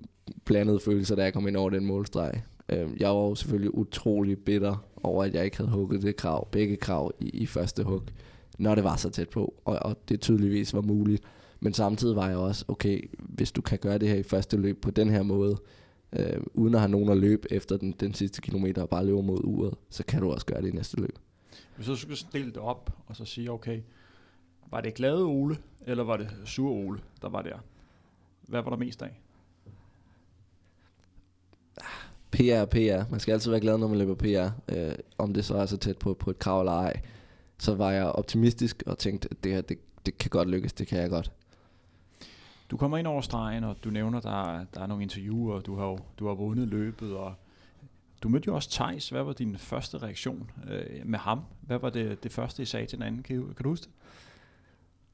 blandede følelser, da jeg kom ind over den målstreg. Øh, jeg var jo selvfølgelig utrolig bitter over, at jeg ikke havde hugget det krav, begge krav i, i første hug, når det var så tæt på, og, og det tydeligvis var muligt. Men samtidig var jeg også, okay, hvis du kan gøre det her i første løb på den her måde, øh, uden at have nogen at løbe efter den, den sidste kilometer og bare løbe mod uret, så kan du også gøre det i næste løb. Hvis du skulle dele det op og så sige, okay, var det glade Ole, eller var det sur Ole, der var der? Hvad var der mest af? PR PR. Man skal altid være glad, når man løber PR. Øh, om det så er så tæt på, på et krav eller ej. Så var jeg optimistisk og tænkte, at det her, det, det kan godt lykkes, det kan jeg godt. Du kommer ind over stregen, og du nævner, der, der er nogle interviewer, og du har, du har vundet løbet, og du mødte jo også Tejs. Hvad var din første reaktion øh, med ham? Hvad var det, det første, I sagde til den anden? Kan, kan du huske det?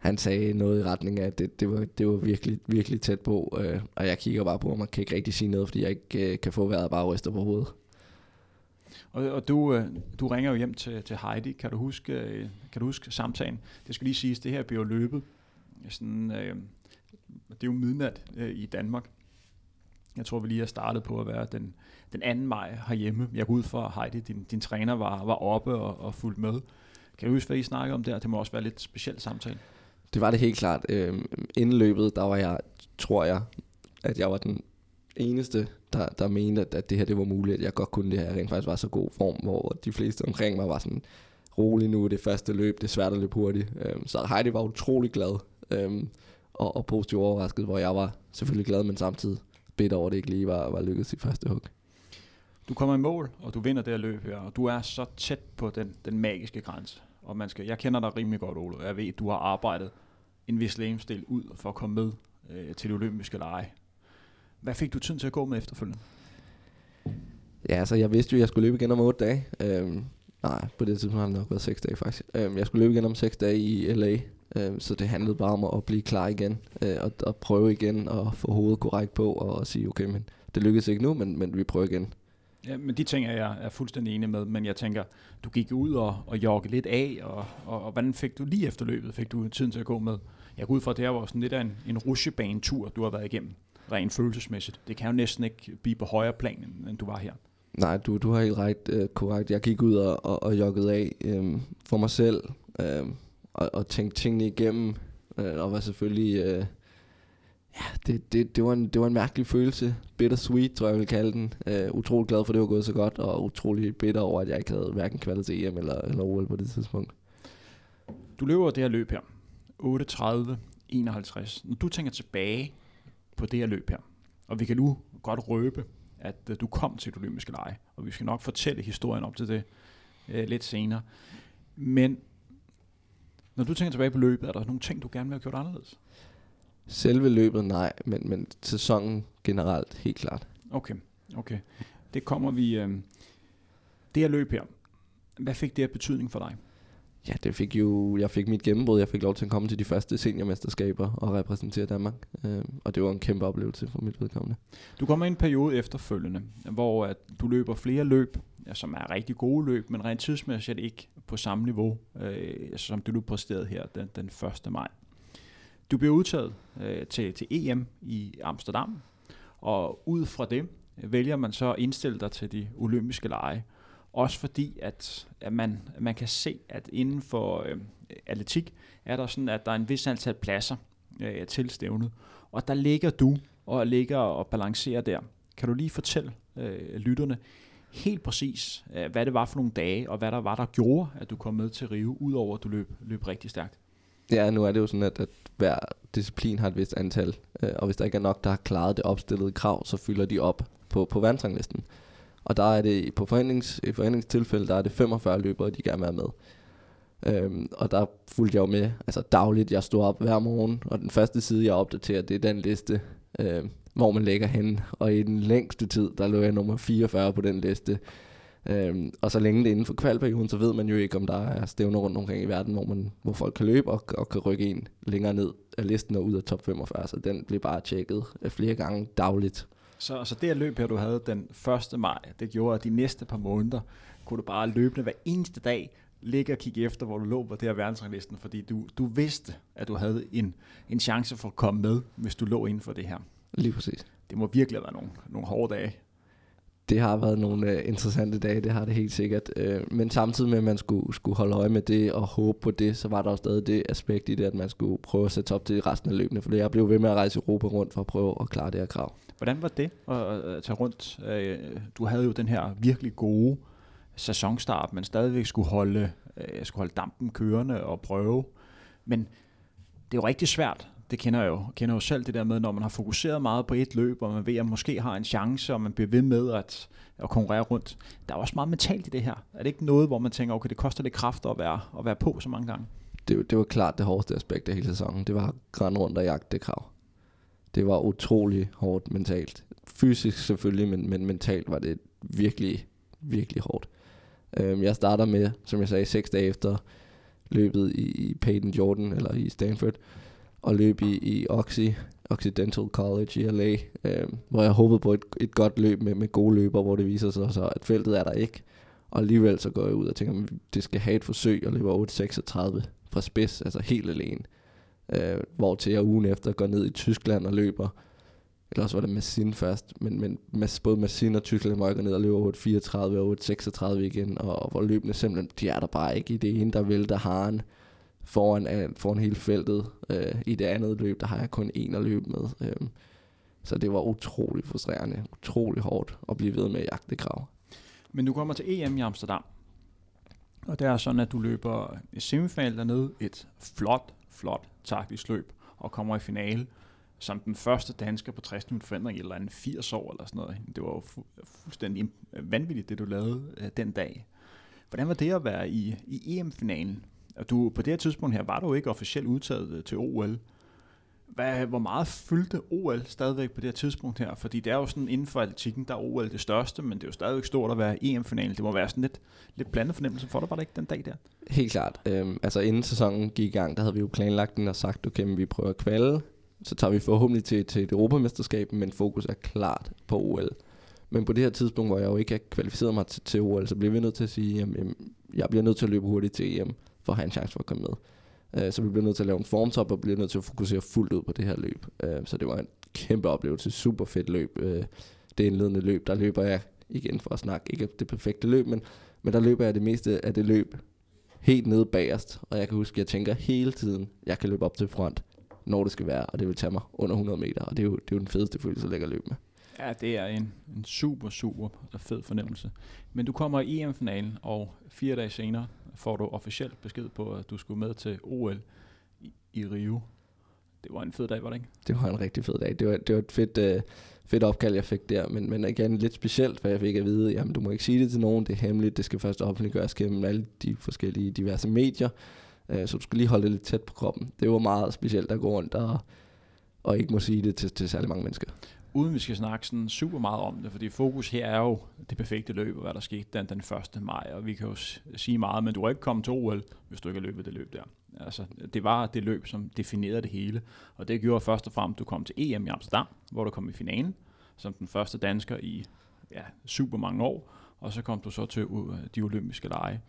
Han sagde noget i retning af, at det, det, var, det var virkelig, virkelig tæt på, øh, og jeg kigger bare på ham og kan ikke rigtig sige noget, fordi jeg ikke øh, kan få vejret bare ryster på hovedet. Og, og du, øh, du ringer jo hjem til, til Heidi. Kan du, huske, øh, kan du huske samtalen? Det skal lige siges, det her bliver løbet. Øh, sådan, øh, det er jo midnat øh, i Danmark. Jeg tror, vi lige har startet på at være den, den 2. maj herhjemme. Jeg går ud for, Heidi, din, din træner, var, var oppe og, og fulgt med. Kan du huske, hvad I snakkede om der? Det må også være lidt specielt samtale. Det var det helt klart. Øh, inden løbet, der var jeg, tror jeg, at jeg var den eneste, der, der mente, at, at det her det var muligt, at jeg godt kunne det her. Jeg rent faktisk var så god form, hvor de fleste omkring mig var sådan, rolig nu, det første løb, det er svært at løbe hurtigt. Øh, så Heidi var utrolig glad øh, og, og positivt overrasket, hvor jeg var selvfølgelig glad, men samtidig bitter over, at det ikke lige var, var lykkedes i første hug. Du kommer i mål, og du vinder det her løb her, og du er så tæt på den, den magiske grænse. Og man skal, jeg kender dig rimelig godt, Ole. Jeg ved, at du har arbejdet en vis lægemstil ud for at komme med øh, til de olympiske lege. Hvad fik du tiden til at gå med efterfølgende? Ja, altså jeg vidste jo, at jeg skulle løbe igen om 8 dage. Øhm, nej, på det tidspunkt har det nok været 6 dage faktisk. Øhm, jeg skulle løbe igen om 6 dage i LA, øhm, så det handlede bare om at blive klar igen. Øh, og, og prøve igen og få hovedet korrekt på og sige, okay, men det lykkedes ikke nu, men, men vi prøver igen. Ja, men de ting er jeg er fuldstændig enig med, men jeg tænker, du gik ud og, og joggede lidt af, og, og, og hvordan fik du lige efter løbet, fik du tiden til at gå med? Jeg går ud fra, at det her var sådan lidt af en, en rusjebanetur, du har været igennem, rent følelsesmæssigt. Det kan jo næsten ikke blive på højere plan, end, end du var her. Nej, du, du har helt ret øh, korrekt. Jeg gik ud og, og, og joggede af øh, for mig selv, øh, og, og tænkte tingene igennem, øh, og var selvfølgelig... Øh, Ja, det, det, det, var en, det var en mærkelig følelse. Bittersweet, tror jeg, jeg vil kalde den. Uh, utrolig glad for, at det var gået så godt, og utrolig bitter over, at jeg ikke havde hverken kvalet til EM eller, eller OL på det tidspunkt. Du løber det her løb her. 8.30, 51. Når du tænker tilbage på det her løb her, og vi kan nu godt røbe, at øh, du kom til det olympiske lege, og vi skal nok fortælle historien op til det uh, lidt senere. Men når du tænker tilbage på løbet, er der nogle ting, du gerne vil have gjort anderledes? Selve løbet, nej, men, men sæsonen generelt, helt klart. Okay, okay. Det kommer vi... Øh, det her løb her, hvad fik det her betydning for dig? Ja, det fik jo, jeg fik mit gennembrud, jeg fik lov til at komme til de første seniormesterskaber og repræsentere Danmark, øh, og det var en kæmpe oplevelse for mit vedkommende. Du kommer i en periode efterfølgende, hvor at du løber flere løb, ja, som er rigtig gode løb, men rent tidsmæssigt ikke på samme niveau, øh, som du præsterede her den, den 1. maj. Du bliver udtaget øh, til, til EM i Amsterdam, og ud fra det vælger man så at indstille dig til de olympiske lege. Også fordi, at, at man, man kan se, at inden for øh, atletik er der sådan, at der er en vis antal pladser øh, til stævnet. Og der ligger du og ligger og balancerer der. Kan du lige fortælle øh, lytterne helt præcis, øh, hvad det var for nogle dage, og hvad der var, der gjorde, at du kom med til Rio, udover at du løb, løb rigtig stærkt? Ja, nu er det jo sådan, at, at hver disciplin har et vist antal, øh, og hvis der ikke er nok, der har klaret det opstillede krav, så fylder de op på, på verdensranglisten. Og der er det på forhandlings, i forhandlingstilfælde, der er det 45 løbere, de gerne vil være med. Øhm, og der fulgte jeg jo med altså dagligt. Jeg stod op hver morgen, og den første side, jeg opdaterer, det er den liste, øh, hvor man lægger hen. Og i den længste tid, der lå jeg nummer 44 på den liste. Øhm, og så længe det er inden for kvalperioden, så ved man jo ikke, om der er stævner rundt omkring i verden, hvor, man, hvor folk kan løbe og, og kan rykke en længere ned af listen og ud af top 45. Så den bliver bare tjekket øh, flere gange dagligt. Så, så det her løb her, du havde den 1. maj, det gjorde, at de næste par måneder kunne du bare løbende hver eneste dag ligge og kigge efter, hvor du lå på det her verdensranglisten, fordi du, du vidste, at du havde en, en chance for at komme med, hvis du lå inden for det her. Lige præcis. Det må virkelig have været nogle, nogle hårde dage det har været nogle øh, interessante dage, det har det helt sikkert. Øh, men samtidig med, at man skulle, skulle holde øje med det og håbe på det, så var der også stadig det aspekt i det, at man skulle prøve at sætte op til resten af løbene. For jeg blev ved med at rejse Europa rundt for at prøve at klare det her krav. Hvordan var det at tage rundt? Øh, du havde jo den her virkelig gode sæsonstart, men stadigvæk skulle holde, øh, skulle holde dampen kørende og prøve. Men det er jo rigtig svært det kender jeg jo, kender jo selv det der med, når man har fokuseret meget på et løb, og man ved, at man måske har en chance, og man bliver ved med at, at konkurrere rundt. Der er også meget mentalt i det her. Er det ikke noget, hvor man tænker, okay, det koster lidt kræfter at være, at være på så mange gange? Det, det var klart det hårdeste aspekt af hele sæsonen. Det var grøn rundt og jagte krav. Det var utrolig hårdt mentalt. Fysisk selvfølgelig, men, men mentalt var det virkelig, virkelig hårdt. Øhm, jeg starter med, som jeg sagde, seks dage efter løbet i, i Peyton Jordan, eller i Stanford, og løb i, i Oxy, Occidental College i LA, øh, hvor jeg håbede på et, et godt løb med, med gode løber, hvor det viser sig så, at feltet er der ikke. Og alligevel så går jeg ud og tænker, at det skal have et forsøg og løber 8.36 fra spids, altså helt alene. Øh, hvor til jeg ugen efter går ned i Tyskland og løber, eller også var det Massin først, men, men både Massin og Tyskland må gå ned og løber 8.34 og 8.36 igen, og, og hvor løbende simpelthen, de er der bare ikke i det ene, der vælter haren øh, Øh, foran hele feltet. Øh, I det andet løb, der har jeg kun en at løbe med. Øh, så det var utrolig frustrerende, utrolig hårdt at blive ved med at jagte krav. Men du kommer til EM i Amsterdam, og det er sådan, at du løber i semifinal dernede, et flot, flot taktisk løb, og kommer i finale, som den første dansker på 60 minutter forandring eller en 80 år eller sådan noget. Det var jo fu- fuldstændig vanvittigt, det du lavede øh, den dag. Hvordan var det at være i, i EM-finalen? Og du, på det her tidspunkt her var du ikke officielt udtaget øh, til OL. Hvad, hvor meget fyldte OL stadigvæk på det her tidspunkt her? Fordi det er jo sådan inden for atletikken, der er OL det største, men det er jo stadigvæk stort at være i EM-finalen. Det må være sådan lidt, lidt blandet fornemmelse for dig, var det ikke den dag der? Helt klart. Øhm, altså inden sæsonen gik i gang, der havde vi jo planlagt den og sagt, okay, men vi prøver at kvalde. Så tager vi forhåbentlig til, til et europamesterskab, men fokus er klart på OL. Men på det her tidspunkt, hvor jeg jo ikke har kvalificeret mig til, til OL, så bliver vi nødt til at sige, at jeg bliver nødt til at løbe hurtigt til EM, for at have en chance for at komme med. Øh, så vi bliver nødt til at lave en formtop, og bliver nødt til at fokusere fuldt ud på det her løb. Øh, så det var en kæmpe oplevelse, super fedt løb. Øh, det indledende løb, der løber jeg igen for at snakke, ikke det perfekte løb, men, men der løber jeg det meste af det løb helt nede bagerst. Og jeg kan huske, at jeg tænker hele tiden, jeg kan løbe op til front, når det skal være, og det vil tage mig under 100 meter. Og det er jo, det er jo den fedeste følelse at lægge at løbe med. Ja, det er en, en super, super fed fornemmelse. Men du kommer i EM-finalen, og fire dage senere får du officielt besked på, at du skulle med til OL i, i Rio. Det var en fed dag, var det ikke? Det var en rigtig fed dag. Det var, det var et fedt, øh, fedt opkald, jeg fik der. Men, men igen lidt specielt, for jeg fik at vide, jamen du må ikke sige det til nogen, det er hemmeligt, det skal først offentliggøres gennem alle de forskellige diverse medier. Øh, så du skal lige holde det lidt tæt på kroppen. Det var meget specielt at gå rundt og, og ikke må sige det til, til særlig mange mennesker uden vi skal snakke sådan super meget om det, fordi fokus her er jo det perfekte løb, og hvad der skete den, den 1. maj, og vi kan jo sige meget, men du har ikke kommet til OL, hvis du ikke har løbet det løb der. Altså, det var det løb, som definerede det hele, og det gjorde først og fremmest, at du kom til EM i Amsterdam, hvor du kom i finalen, som den første dansker i ja, super mange år, og så kom du så til de olympiske lege.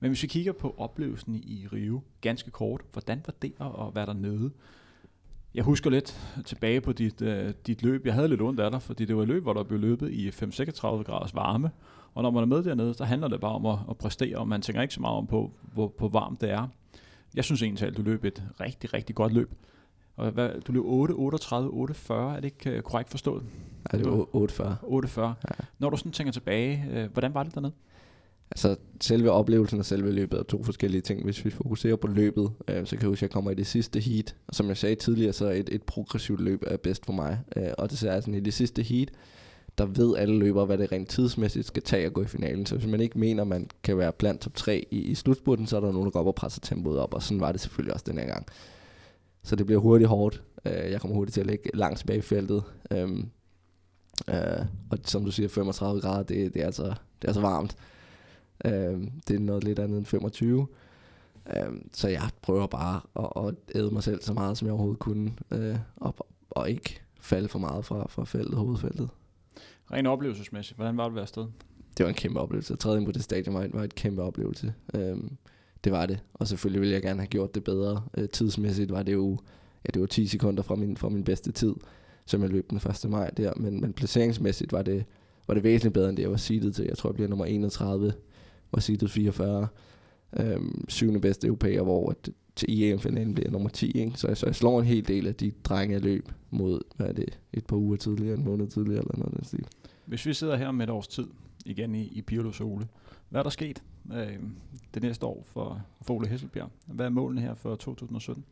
Men hvis vi kigger på oplevelsen i Rio, ganske kort, hvordan var det at være dernede? Jeg husker lidt tilbage på dit, uh, dit løb. Jeg havde lidt ondt af dig, fordi det var et løb, hvor der blev løbet i 5-36 graders varme. Og når man er med dernede, så handler det bare om at, at præstere, og man tænker ikke så meget om på, hvor, hvor varmt det er. Jeg synes egentlig, at du løb et rigtig, rigtig godt løb. Og hvad, du løb 8, 38, 48, er det ikke uh, korrekt forstået? Ja, det var 48. 48. Ja. Når du sådan tænker tilbage, uh, hvordan var det dernede? Altså selve oplevelsen og selve løbet er to forskellige ting. Hvis vi fokuserer på løbet, øh, så kan jeg huske, at jeg kommer i det sidste heat. Og som jeg sagde tidligere, så et, et progressivt løb er bedst for mig. Øh, og det ser sådan, i det sidste heat, der ved alle løbere, hvad det rent tidsmæssigt skal tage at gå i finalen. Så hvis man ikke mener, man kan være blandt top 3 i, i slutspurten, så er der nogen, der går op og presser tempoet op. Og sådan var det selvfølgelig også den her gang. Så det bliver hurtigt hårdt. Øh, jeg kommer hurtigt til at ligge langt tilbage i feltet. Øh, øh, og som du siger, 35 grader, det, det, er, altså, det er altså varmt. Øh, det er noget lidt andet end 25. Øh, så jeg prøver bare at, at æde mig selv så meget, som jeg overhovedet kunne, øh, og, og ikke falde for meget fra, fra feltet, hovedfeltet. Ren oplevelsesmæssigt, hvordan var det at være afsted? Det var en kæmpe oplevelse. At træde ind på det stadion var, var et kæmpe oplevelse. Øhm, det var det. Og selvfølgelig ville jeg gerne have gjort det bedre. Øh, tidsmæssigt var det jo ja, det var 10 sekunder fra min, fra min bedste tid, som jeg løb den 1. maj der. Men, men placeringsmæssigt var det, var det væsentligt bedre, end det jeg var seedet til. Jeg tror, jeg bliver nummer 31 var seedet 44. Øhm, syvende bedste europæer, hvor at til EM-finalen bliver nummer 10. Ikke? Så, så jeg slår en hel del af de drenge løb mod, hvad er det, et par uger tidligere, en måned tidligere, eller noget den stil. Hvis vi sidder her med et års tid, igen i, i Pirlo Sole, hvad er der sket øh, det næste år for, for Ole Hesselbjerg? Hvad er målene her for 2017?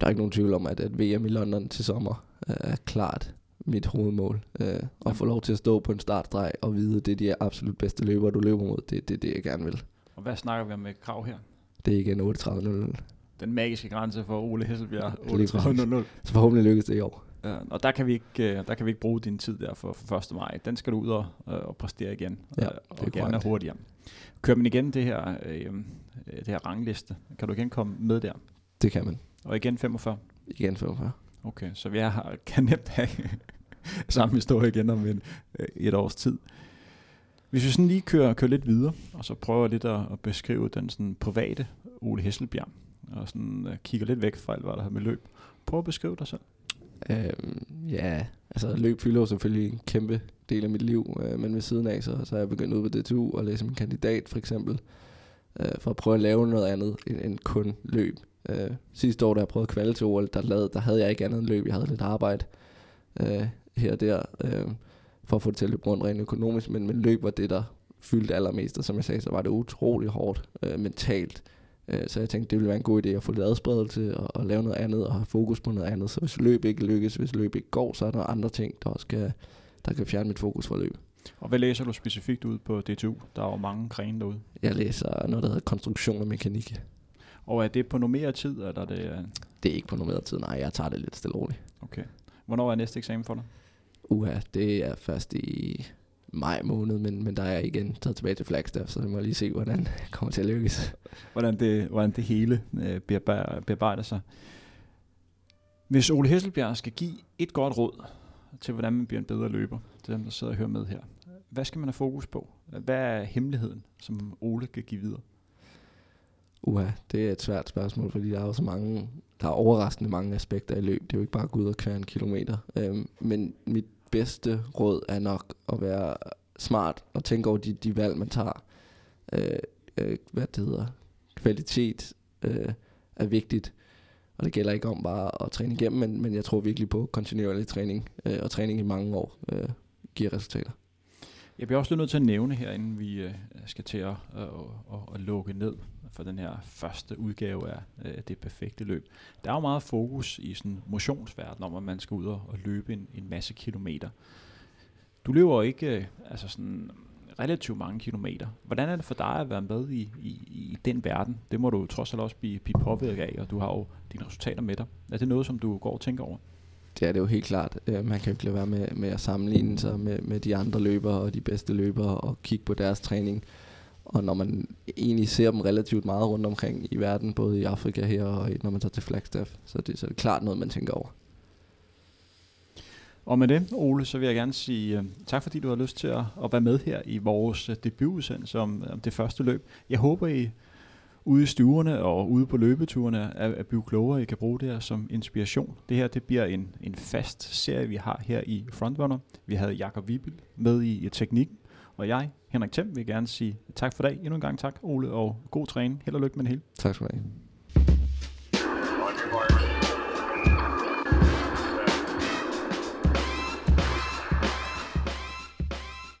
Der er ikke nogen tvivl om, at, at VM i London til sommer øh, er klart mit hovedmål. Øh, at få lov til at stå på en startstreg og vide, at det er de absolut bedste løber, du løber mod. Det er det, det, jeg gerne vil. Og hvad snakker vi om med krav her? Det er igen 38.00. Den magiske grænse for Ole Hesselbjerg, 38.00. Så forhåbentlig lykkes det i år. Ja, og der kan, vi ikke, øh, der kan vi ikke bruge din tid der for, for 1. maj. Den skal du ud og, øh, og præstere igen. Ja, og, og gerne hurtigere. Kører man igen det her, øh, det her rangliste? Kan du igen komme med der? Det kan man. Og igen 45? Igen 45. Okay, så vi er, (laughs) kan nemt have samme historie igen om en, øh, et års tid. Hvis vi sådan lige kører, kører lidt videre, og så prøver lidt at, at beskrive den sådan private Ole Hesselbjerg, og sådan uh, kigger lidt væk fra alt, hvad der har med løb. Prøv at beskrive dig selv. Øhm, ja, altså løb fylder jo selvfølgelig en kæmpe del af mit liv, øh, men ved siden af, så, så er jeg begyndt ud på DTU og læse min kandidat for eksempel, øh, for at prøve at lave noget andet end, end kun løb. Øh, sidste år, da jeg prøvede kvalde til OL, der, lavede, der havde jeg ikke andet end løb, jeg havde lidt arbejde. Øh, her og der, øh, for at få det til at løbe rundt rent økonomisk, men, men løb var det, der fyldte allermest, og som jeg sagde, så var det utrolig hårdt øh, mentalt, Øh, så jeg tænkte, det ville være en god idé at få lidt adspredelse og, og lave noget andet og have fokus på noget andet. Så hvis løb ikke lykkes, hvis løb ikke går, så er der andre ting, der også kan, der kan fjerne mit fokus fra løb. Og hvad læser du specifikt ud på DTU? Der er jo mange grene derude. Jeg læser noget, der hedder konstruktion og mekanik. Og er det på normeret tid, eller er det... Det er ikke på normeret tid, nej. Jeg tager det lidt stille og roligt. Okay. Hvornår er næste eksamen for dig? Uha, det er først i maj måned, men, men der er jeg igen taget tilbage til Flagstaff, så det må lige se, hvordan det kommer til at lykkes. Hvordan det, hvordan det hele øh, bearbejder, bearbejder sig. Hvis Ole Hesselbjerg skal give et godt råd til, hvordan man bliver en bedre løber, til dem, der sidder og hører med her, hvad skal man have fokus på? Hvad er hemmeligheden, som Ole kan give videre? Uha, det er et svært spørgsmål, fordi der er jo så mange, der er overraskende mange aspekter i løb. Det er jo ikke bare at gå ud og køre en kilometer. Øhm, men mit bedste råd er nok at være smart og tænke over de, de valg, man tager. Øh, øh, hvad det hedder, kvalitet øh, er vigtigt. Og det gælder ikke om bare at træne igennem, men, men jeg tror virkelig på kontinuerlig træning øh, og træning i mange år øh, giver resultater. Jeg bliver også nødt til at nævne her, inden vi øh, skal til at, at, at, at lukke ned for den her første udgave af øh, det perfekte løb. Der er jo meget fokus i sådan motionsverdenen om, at man skal ud og, og løbe en, en masse kilometer. Du løber ikke øh, altså sådan relativt mange kilometer. Hvordan er det for dig at være med i, i, i den verden? Det må du trods alt også blive, blive påvirket af, og du har jo dine resultater med dig. Er det noget, som du går og tænker over? Det er det jo helt klart. Øh, man kan jo ikke lade være med, med at sammenligne sig med, med de andre løbere og de bedste løbere og kigge på deres træning. Og når man egentlig ser dem relativt meget rundt omkring i verden, både i Afrika her og når man tager til Flagstaff, så det, så det er klart noget, man tænker over. Og med det, Ole, så vil jeg gerne sige uh, tak, fordi du har lyst til at, at være med her i vores uh, debutudsendelse om, om det første løb. Jeg håber, I ude i stuerne og ude på løbeturene er, er blive klogere. I kan bruge det her som inspiration. Det her det bliver en, en fast serie, vi har her i Frontrunner. Vi havde Jakob Wibel med i, i teknikken, og jeg, Henrik Thiem, vil gerne sige tak for dag. Endnu en gang tak, Ole, og god træning. Held og lykke med det hele. Tak skal du have.